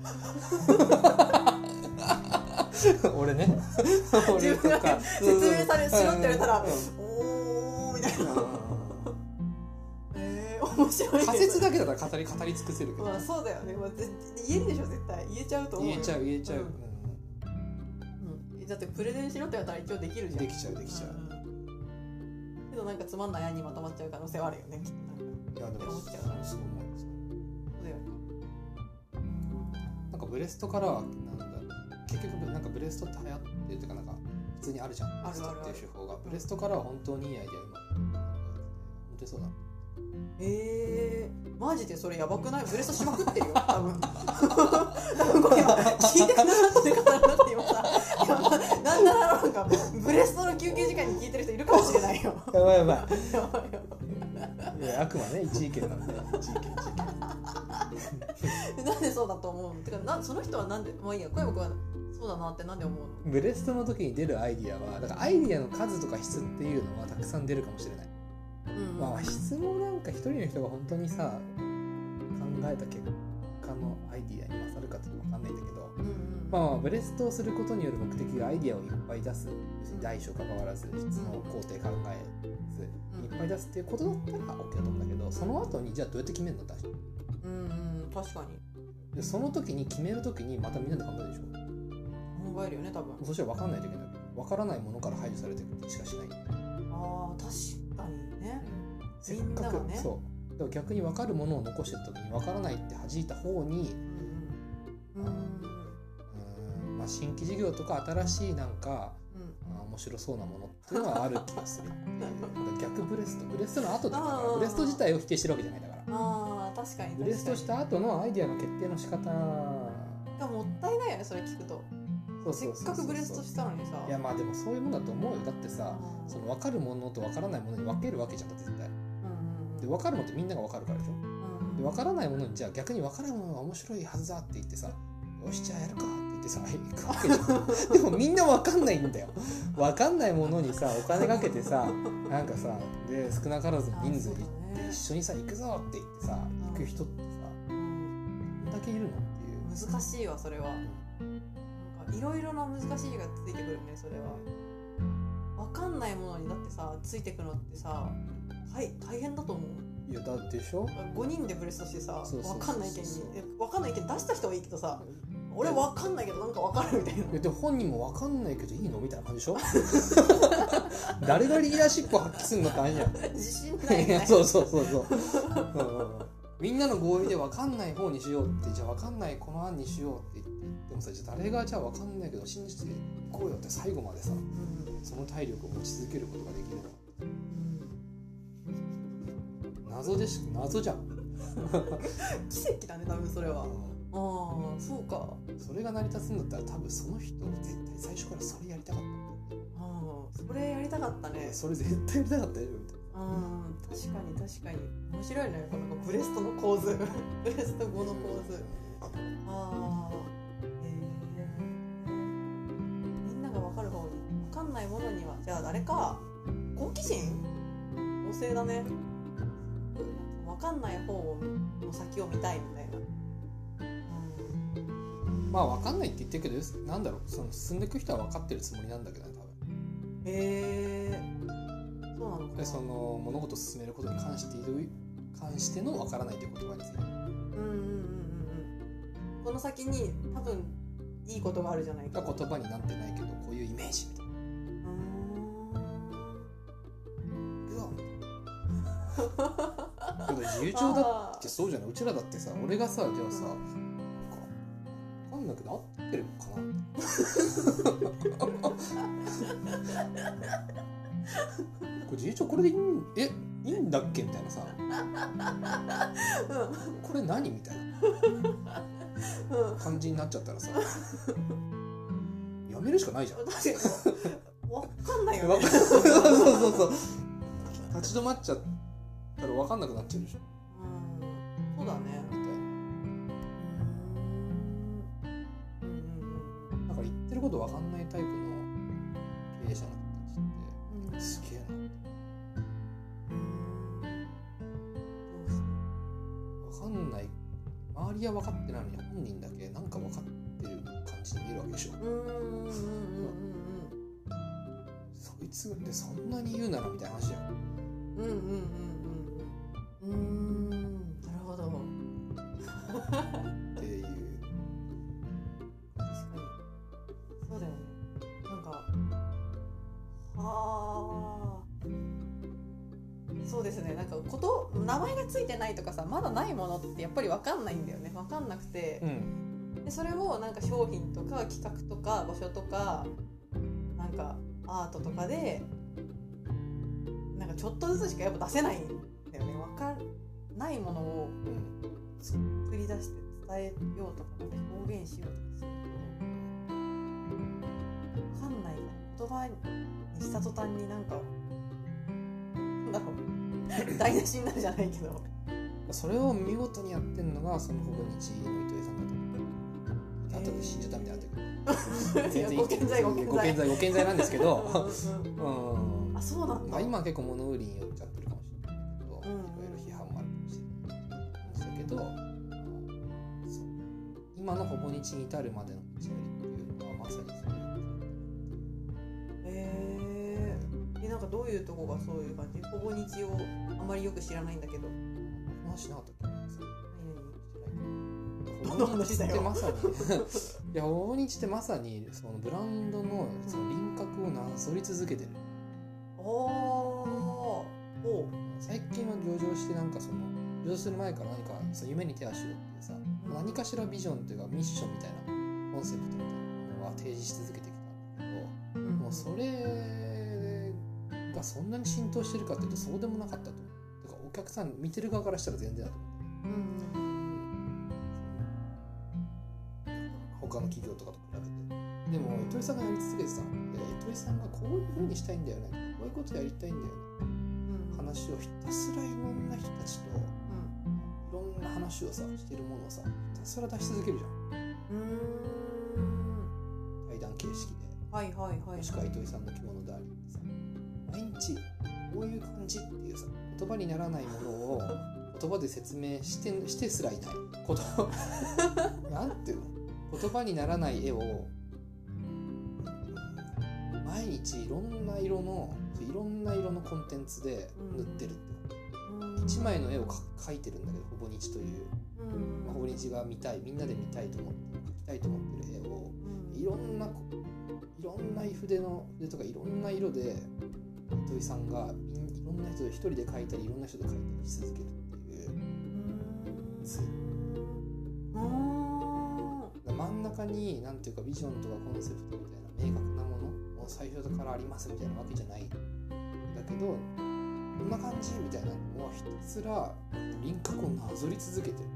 俺ね。俺とか。説明されしろって言われたらうん。おーみたいな。えー、面白いね仮説だけだったら語り語り尽くせるけど。まあそうだよね、まあ、ぜ言えるでしょ絶対。言えちゃうと思うよ。言えちゃう言えちゃう、うん。ううんだってプレゼンしろって言われたら一応できるじゃん。んできちゃうできちゃう、ん。けどなんかつまんない案にまとまっちゃう可能性はあるよねきっと。なんかいやでも思っちゃうなそうかブレストからはなんだ結局なんかブレストって流行ってるっていうかなんか普通にあるじゃん。ブレストっていう手法が。ブレストからは本当にいいアイデア今。本当にそうだ。えー、マジでそれやばくない？ブレストしまくってるよ。多分。多分これ今聞いてくださってる方々って今さなんならなんかブレストの休憩時間に聞いてる人いるかもしれないよ。やばいやばい。やばいやばいいやあくまね一意見なんで。一意見一意なんでそうだと思うの？てかなその人はなんでまあいいや小山君はそうだなってなんで思うの？見ブレストの時に出るアイディアはだからアイディアの数とか質っていうのはたくさん出るかもしれない、うん。まあ質もなんか一人の人が本当にさ考えた結果のアイディアに勝るかっていうのまあ、まあブレストをすることによる目的がアイディアをいっぱい出す。大小関わらず質の工程考えずうん。いっぱい出すっていうことだったら OK だと思うんだけどその後にじゃあどうやって決めるの？って話うんうん確かに。でその時に決める時にまたみんなで考えるでし考えるよね多分。ょそしたら分かんないといけない分からないものから排除されていくしかしない、あー確かにね。せっかく、ねそう。でも逆に分かるものを残してる時に分からないって弾いた方にうんうん。うん、まあ、新規事業とか新しいなんかうん。あ面白そうなものっていうのはある気がする。逆ブレストブレストの後だからブレスト自体を否定してるわけじゃないだから。あー確かにブレストした後のアイデアの決定の仕方。がもったいないよねそれ聞くと。せっかくブレストしたのにさ。いやまあでもそういうもんだと思うよだってさうん。その分かるものと分からないものに分けるわけじゃんだって絶対。うんうんで分かるものってみんなが分かるからでしょ。うん。で分からないものにじゃあ逆に分からないものが面白いはずだって言ってさよしじゃあやるかって言ってさ行くわけじゃん。でもみんな分かんないんだよ。分かんないものにさお金かけてさなんかさで少なからず人数で行って一緒にさ行くぞって言ってさ行く人ってさうんどんだけいるのっていう。難しいわそれは。なんかいろいろな難しいがついてくるねそれは。分かんないものにだってさついてくのってさはい大変だと思う。いやだってでしょ？5人でブレストしてさ分かんない意見にえ分かんない意見出した人はいいけどさ俺分かんないけどなんか分かるみたいな。でも本人も分かんないけどいいのみたいな感じでしょ？誰がリーダーシップを発揮するのって話じゃん。自信ないね。そうそうそうそう、うんうんうん。みんなの合意で分かんない方にしようってじゃあ分かんないこの案にしようって言ってでもさじゃあ誰がじゃあ分かんないけど信じていこうよって最後までさうんその体力を持ち続けることができるの謎でし謎じゃん、奇跡だね多分それは。うああそうか。んそれが成り立つんだったら多分その人絶対最初からそれやりたかった。んだよあそれやりたかったね。それ絶対やりたかったよみたいうん確かに確かに。面白いねこのブレストの構図。ブレスト後の構図。ああへえみんなが分かる方に。分かんないものには。じゃあ誰か好奇心旺盛だね。分かんない方をの先を見たいみたいな。うんまあ分かんないって言ってるけどなんだろうその進んでいく人は分かってるつもりなんだけどね多分。へえそうなのかな。でその物事を進めることに関して関しての分からないという言葉についてうんうんうんうんうん。この先に多分いいことがあるじゃないか。が言葉になってないけどこういうイメージみたいな。うわ。けど自由帳だってそうじゃない？うちらだってさ俺がさじゃあさんなくなってるのかな？これ自由帳これでいいん？えいいんだっけ？みたいなさ。これ何？みたいな。うんうん感じになっちゃったらさ。やめるしかないじゃん。確かに分かんないよね。そうそうそう立ち止まっちゃったら分かんなくなっちゃうでしょ。うん。そうだねること分かん。ないタイプの経営者の人たちってうん。すげえな分かん。ない周りは分かってないのに本人だけなん。か分かってる感じに見えるわけでしょそいつでそん。なに言うならみたいな話じゃん。うん。うん。うん。ないとかさまだないものってやっぱり分かんないんだよね。分かんなくて。うん。でそれをなんか商品とか企画とか場所とかなんかアートとかでなんかちょっとずつしかやっぱ出せないんだよね。分かんないものをうん作り出して伝えようとか表現しようとかすると分かんない言葉にした途端になんかなんだろう。台無しになるじゃないけどそれを見事にやってるのがそのほぼ日の糸井さんだと思う後で死んじゃったみたいになったけどい。やご健在。ご健在ご健在なんですけど うん。あそうなんだ、まあ、今は結構物売りに寄っちゃってるかもしれないけど、うん。いろいろ批判もあるかもしれないだけど、今のほぼ日に至るまでの道のりっていうのはまさにそういう。へえなんかどういうとこがそういう感じ？ほぼ日をあまりよく知らないんだけど話しなかったっけ？何々どの話だよ。ってまさに。いやほぼ日ってまさにそのブランドのその輪郭をなぞり続けてる。おおお最近は上場してなんかその上場する前から何かその夢に手足をっていうさ何かしらビジョンっていうかミッションみたいなコンセプトみたいなものは提示し続けてきたんだけどもうそれがそんなに浸透してるかっていうとそうでもなかったと思うお客さん見てる側からしたら全然だと思う。うん。他の企業とかと比べて。でも糸井さんがやり続けてたのって糸井さんがこういう風にしたいんだよね。こういうことやりたいんだよね。うん。話をひたすらいろんな人たちといろんな話をさしてるものをさひたすら出し続けるじゃうん。うんん。対談形式で。はいはいはいもしくは糸井さんの着物でありってさ毎日感じっていうさ言葉にならないものを 言葉で説明してしてすらいない。こと。なんていうの？言葉にならない絵を毎日いろんな色のいろんな色のコンテンツで塗ってるって。一枚の絵をか描いてるんだけどほぼ日という、うん。まあ、ほぼ日が見たいみんなで見たいと思って描きたいと思ってる絵をいろんなこいろんな筆の筆とかいろんな色で糸井さん。がいろん。な人で一人で描いたりいろん。な人で描いたりし続けるっていうずっと真ん。中になん。ていうかビジョンとかコンセプトみたいな明確なものを最初からありますみたいなわけじゃないん。だけどこん。な感じみたいなのをひたすら輪郭をなぞり続けてる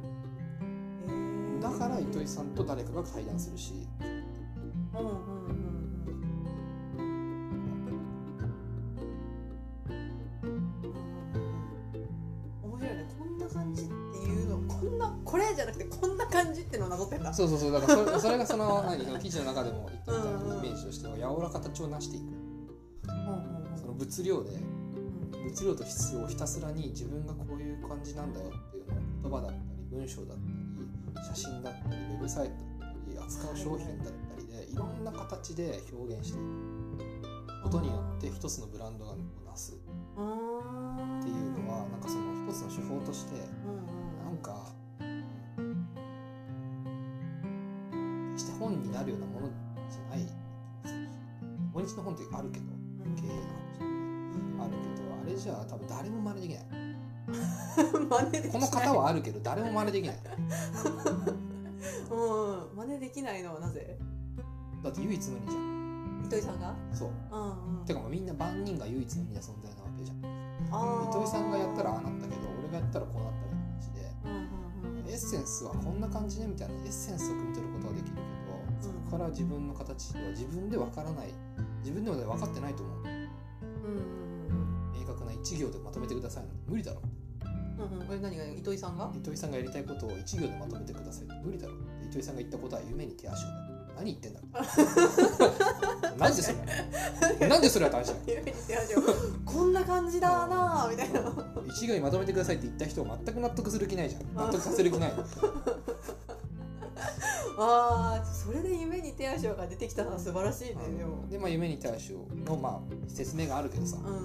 だから糸井さん。と誰かが対談するしうん。ってのをなぞってんだ。そうそうそう。だからそれ それがその何その記事の中でも言ったみたいなイメージとしては柔らか形を成していく。その物量で物量と質量をひたすらに自分がこういう感じなんだよっていうのを言葉だったり文章だったり写真だったりウェブサイトだったり扱う商品だったりでいろんな形で表現していくことによって一つのブランドがなすっていうのはなんかその一つの手法としての本ってあるけど経営の話あるけどあれじゃあ多分誰も真似できない。真似できない。この方はあるけど誰も真似できない。うん真似できないのはなぜ？だって唯一無二じゃん。糸井さんが？そう。うんうん。てかもうみんな万人が唯一無二な存在なわけじゃん。糸井さんがやったらああなったけど俺がやったらこうなったみたいな話で。うんうんうんエッセンスはこんな感じねみたいなエッセンスを汲み取ることはできるけどそこから自分の形は自分でわからない自分でも分かってないと思う。うんうん明確な一行でまとめてくださいなんて無理だろ。ううんうん、え何が糸井さんが？糸井さんがやりたいことを1行でまとめてください無理だろ。糸井さんが言ったことは夢に手足をだ何言ってんだ。なんでそれ？なんでそれは大事なの？夢に手足を。こんな感じだなみたいな。一行にまとめてくださいって言った人を全く納得する気ないじゃん。納得させる気ないああそれで夢に手足が出てきたのは素晴らしいね。でもでまあ夢に手足をのまあ説明があるけどさ、うんうんうんう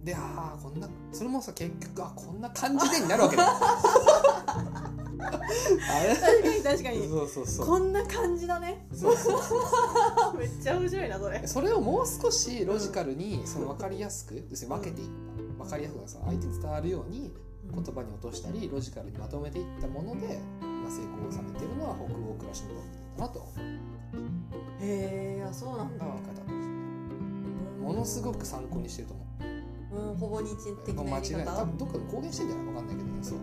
ん。でああこんなそれもさ結局あこんな感じでになるわけだ。よ あれ？確かに確かに。そうそうそう。こんな感じだね。そうそう めっちゃ面白いなそれ。それをもう少しロジカルにその分かりやすく要するに分けていった。分かりやすくその相手に伝わるように言葉に落としたりロジカルにまとめていったもので今成功を収めのは北欧暮らしの動物だなとへえあそうなんだ。方として。ものすごく参考にしてると思う。うんほぼ日的な間違いない。多分どっかで公言してんじゃない分かんないけどねそう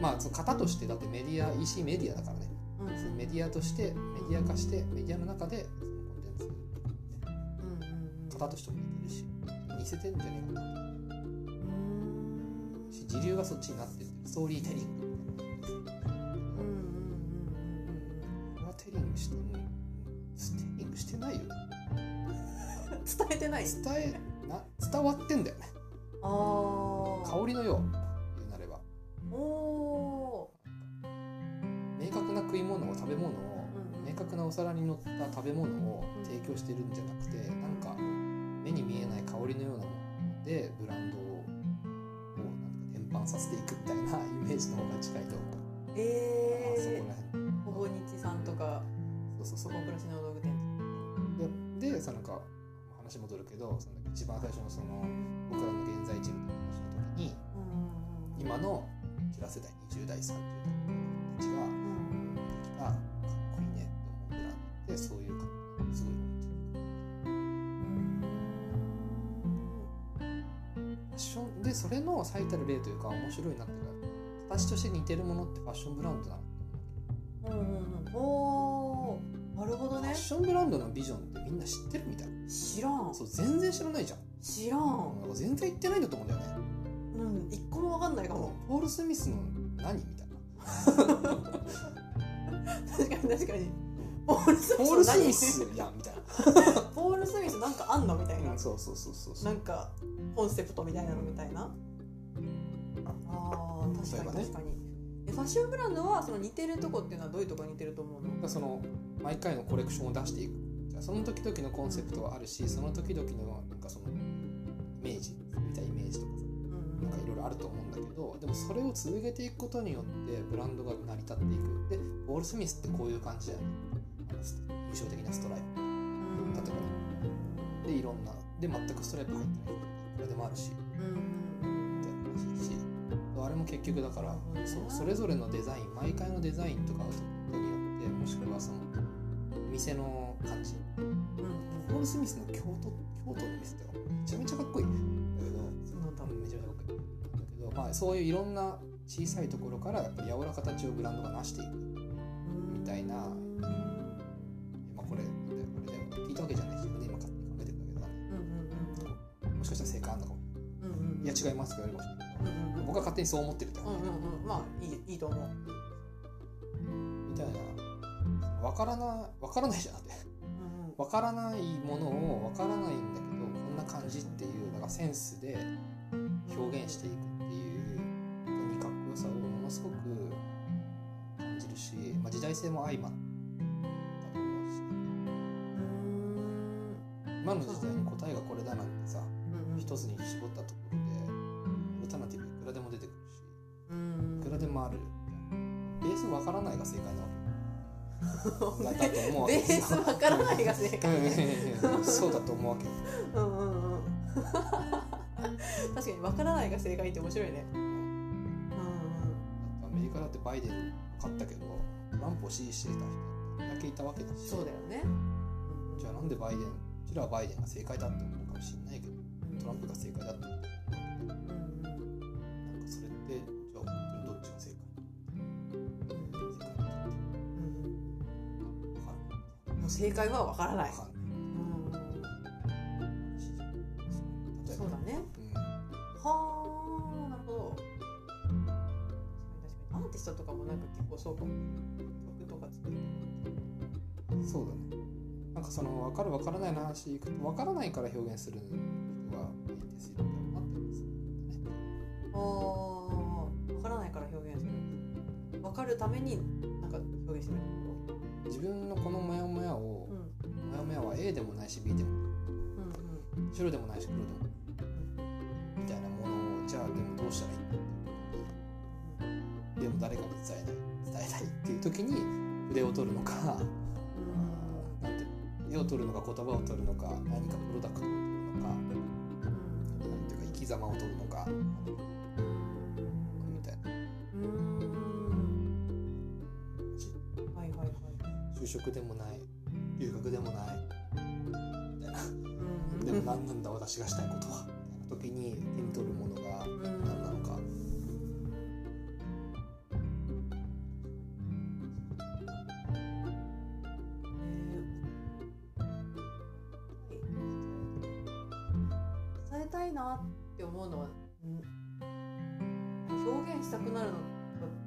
まあその型としてだってメディア EC メディアだからね。うん。うんそのメディアとしてメディア化してメディアの中でそのコンテンツうんうん型としても似てるし似せてんじゃねえかなうん。し時流がそっちになってる。ストーリーテリングえてない。伝えな伝わってんだよね。ああ香りのよう言うなれば。おお明確な食い物を食べ物をうん。明確なお皿に乗った食べ物を提供してるんじゃどその一番最初のその僕らの現在地みたいな話の時にうん今のうちら世代20代30代の人たちがうんうんあかっこいいねって思うブランドってそういう感じ。すごいファッションでそれの最たる例というか面白いなっていうか形として似てるものってファッションブランドだなうんうんうん。おーなるほどね。ファッションブランドのビジョンってみんな知ってるみたい。知らん。そう全然知らないじゃん。知らん。なんか全然言ってないんだと思うんだよね。うん。一個もわかんないかも。ポール・スミスの何みたいな。確かに確かに。ポール・スミスポール・スミ何スやんみたいな、ポール・スミスなんかあんのみたいな。うんそうそうそうそうそう。なんかコンセプトみたいなのみたいな。あー確かに確かに。えファッションブランドはその似てるとこっていうのはどういうとこに似てると思うの？その毎回のコレクションを出していく。じゃあその時々のコンセプトはあるしその時々のなんかそのイメージ見たイメージとかさうんなんかいろいろあると思うんだけどでもそれを続けていくことによってブランドが成り立っていく。でポール・スミスってこういう感じだよね。印象的なストライうん。例えプでいろんな。で全くストライプ入ってないこれでもあるし。みたいな話だし。あれも結局だからうんそうそれぞれのデザイン毎回のデザインとかアウトプットによってもしくはその店の感じ。うんうん。ポール・スミスの京都京都の店ってめちゃめちゃかっこいい。んだけどそうなんだめちゃめちゃかっこいいんだけど、まあ、そういういろんな小さいところからやっぱり柔らか形をブランドが成していく、みたいな。うん。まあ、これあれだよ。聞いたわけじゃないし自分で今勝手に考えてるんだけど。ねうんもしかしたら正解あるのかも。うんうんうん。うんいや違いますとか言われるかもしれないけうんうんうん。ど僕は勝手にそう思ってるってうんうん。まあいいいいと思う。みたいな分からな分からないじゃんって。うんうん。分からないものを分からないんだけどこんな感じっていうなんかセンスで表現していくっていうことにかっこよさをものすごく感じるし、まあ、時代性も相まったと思うし。今の時代に答えがこれだなんてさうんうん。一つに絞ったところでオルタナティブいくらでも出てくるしうんいくらでもある。ベース分からないが正解なわけだだと思うわ ベースわからないが正解。うんうんそうだと思うわけ。ようんうんうん。確かにわからないが正解って面白いね。うんアメリカだってバイデン勝ったけどトランプを支持していた人だけいたわけだしうんそうだよねじゃあなんでバイデンうちらはバイデンが正解だって思うかもしれないけどトランプが正解だって思う正解はわからない。んそうだね。うん。はあーティストとかもなんか結構そうかも。曲とか作ってそうだね。なんかその分かる分からないの話いくと分からないから表現する人がいいんですよ。みたいなってますああ分からないから表現する。分かるためになんか表現してる自分のこのうんモヤモヤは A でもないし B でも。ないうん白でもないし黒でも。ないみたいなものをじゃあでもどうしたらいいでも誰かに伝えない伝えないっていう時に筆を取るのかなんていうの絵を取るのか言葉を取るのか何かプロダクトを取るのかなんていうか生き様を取るのか。みたいな。はいはいはい。就職でもない留学でもない。みたいなうん。でも何なんだ私がしたいことは。みたいな時に手に取るものが何なのか。伝えたいなって思うのは、うん、表現したくなるの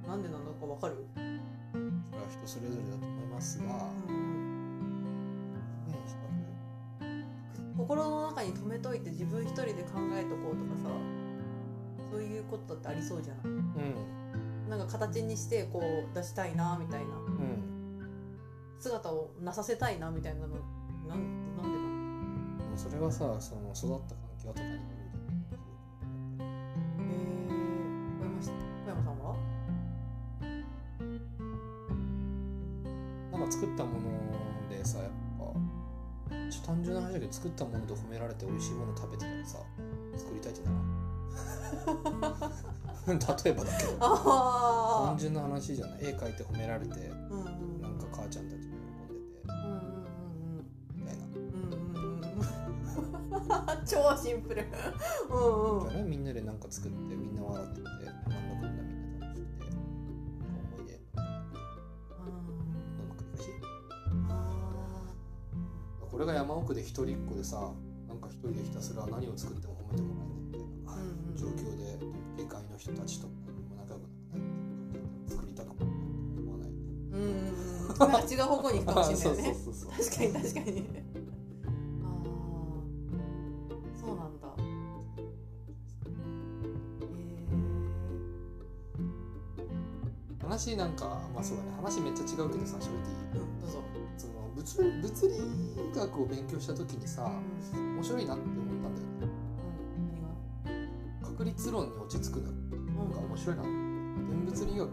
がなんでなのかわかる、それは人それぞれだと思いますが、ね、心の中に留めといて自分一人で考えとこうとかさそういうことだってありそうじゃないうん。なんか形にしてこう出したいなみたいな。うん姿をなさせたいなみたいなのなんなんでなの？それはさその育った環境とかによるえー、小山し小山さんは？なんか作ったもの作ったもので褒められて美味しいもの食べてたらさ作りたいってならん？例えばだけど。あ単純な話じゃない。絵描いて褒められてあうんうん。なんか母ちゃんたちも喜んでてうんうんみたいなうんうん。うんうんうん 超シンプル。うんうん。みんなでなんか作ってみんな笑っててこれが山奥で一人っ子でさなんか一人でひたすら何を作っても褒めてもらえないみたいなうんうん。状況で下界の人たちと仲良くならない作りたくも思わない？うんうんうん。なんか違う方向に行くかもしれないね。確かに確かに。ああそうなんだ。話なんかまあそうだね。話めっちゃ違うけどさ正直物物理学を勉強した時にさうん。面白いなって思ったんだよね。何が確率論に落ち着くのが面白いな電物理学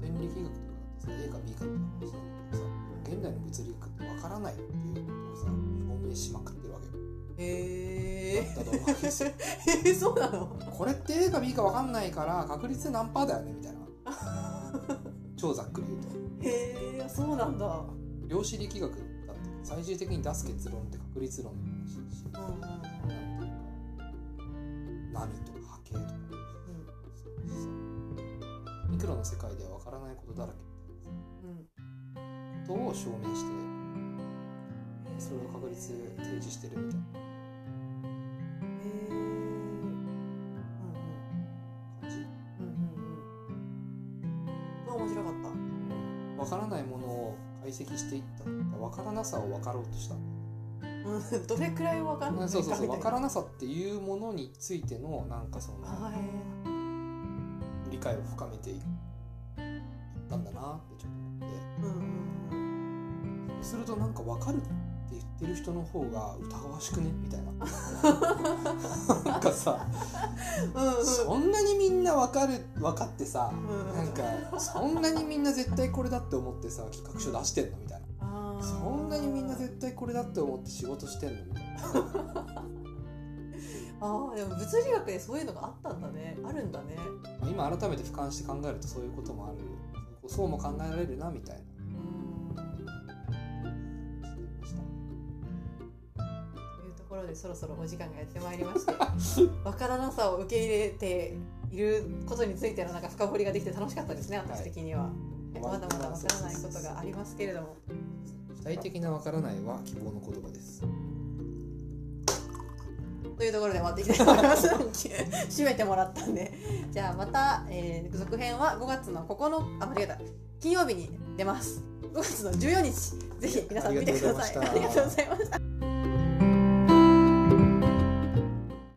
電力学とかだとさ A か B かって話なんだけどさ現代の物理学ってわからないっていうことをさ証明しまくってるわけよ。へえだと思うわけですよ。えー、そうなの？これって A か B かわかんないから確率何パーだよねみたいな。超ざっくり言うと。へえそうなんだ量子力学だって最終的に出す結論って確率論の話だしうんなんていうか波とか波形とかミクロの世界では分からないことだらけみたいなことを証明してそれを確率提示してるみたいな解析していった。わからなさを分かろうとした。うんどれくらいわかんないそうそうそう。分からななさっていうものについてのなんかそのはい。理解を深めていったんだなってちょっと思って。うんうんそうするとなんか分かる。って言ってる人の方が疑わしくね？みたいな。なんかさうんうん。そんなにみんな分かる分かってさうん。なんかそんなにみんな絶対これだって思ってさ企画書出してんの？みたいな。そんなにみんな絶対これだって思って仕事してんの？みたいな。あーでも物理学でそういうのがあったんだね。あるんだね。まあ今改めて俯瞰して考えるとそういうこともある。そうも考えられるなみたいなでそろそろお時間がやってまいりましてわからなさを受け入れていることについてのなんか深掘りができて楽しかったですね私的には、まだまだわからないことがありますけれども。具体的なわからないは希望の言葉です。というところで終わっていきたいと思います。締めてもらったんで。じゃあまた、えー、続編は5月の9日あ間違えた。金曜日に出ます。5月の14日。ぜひ皆さん見てください。ありがとうございました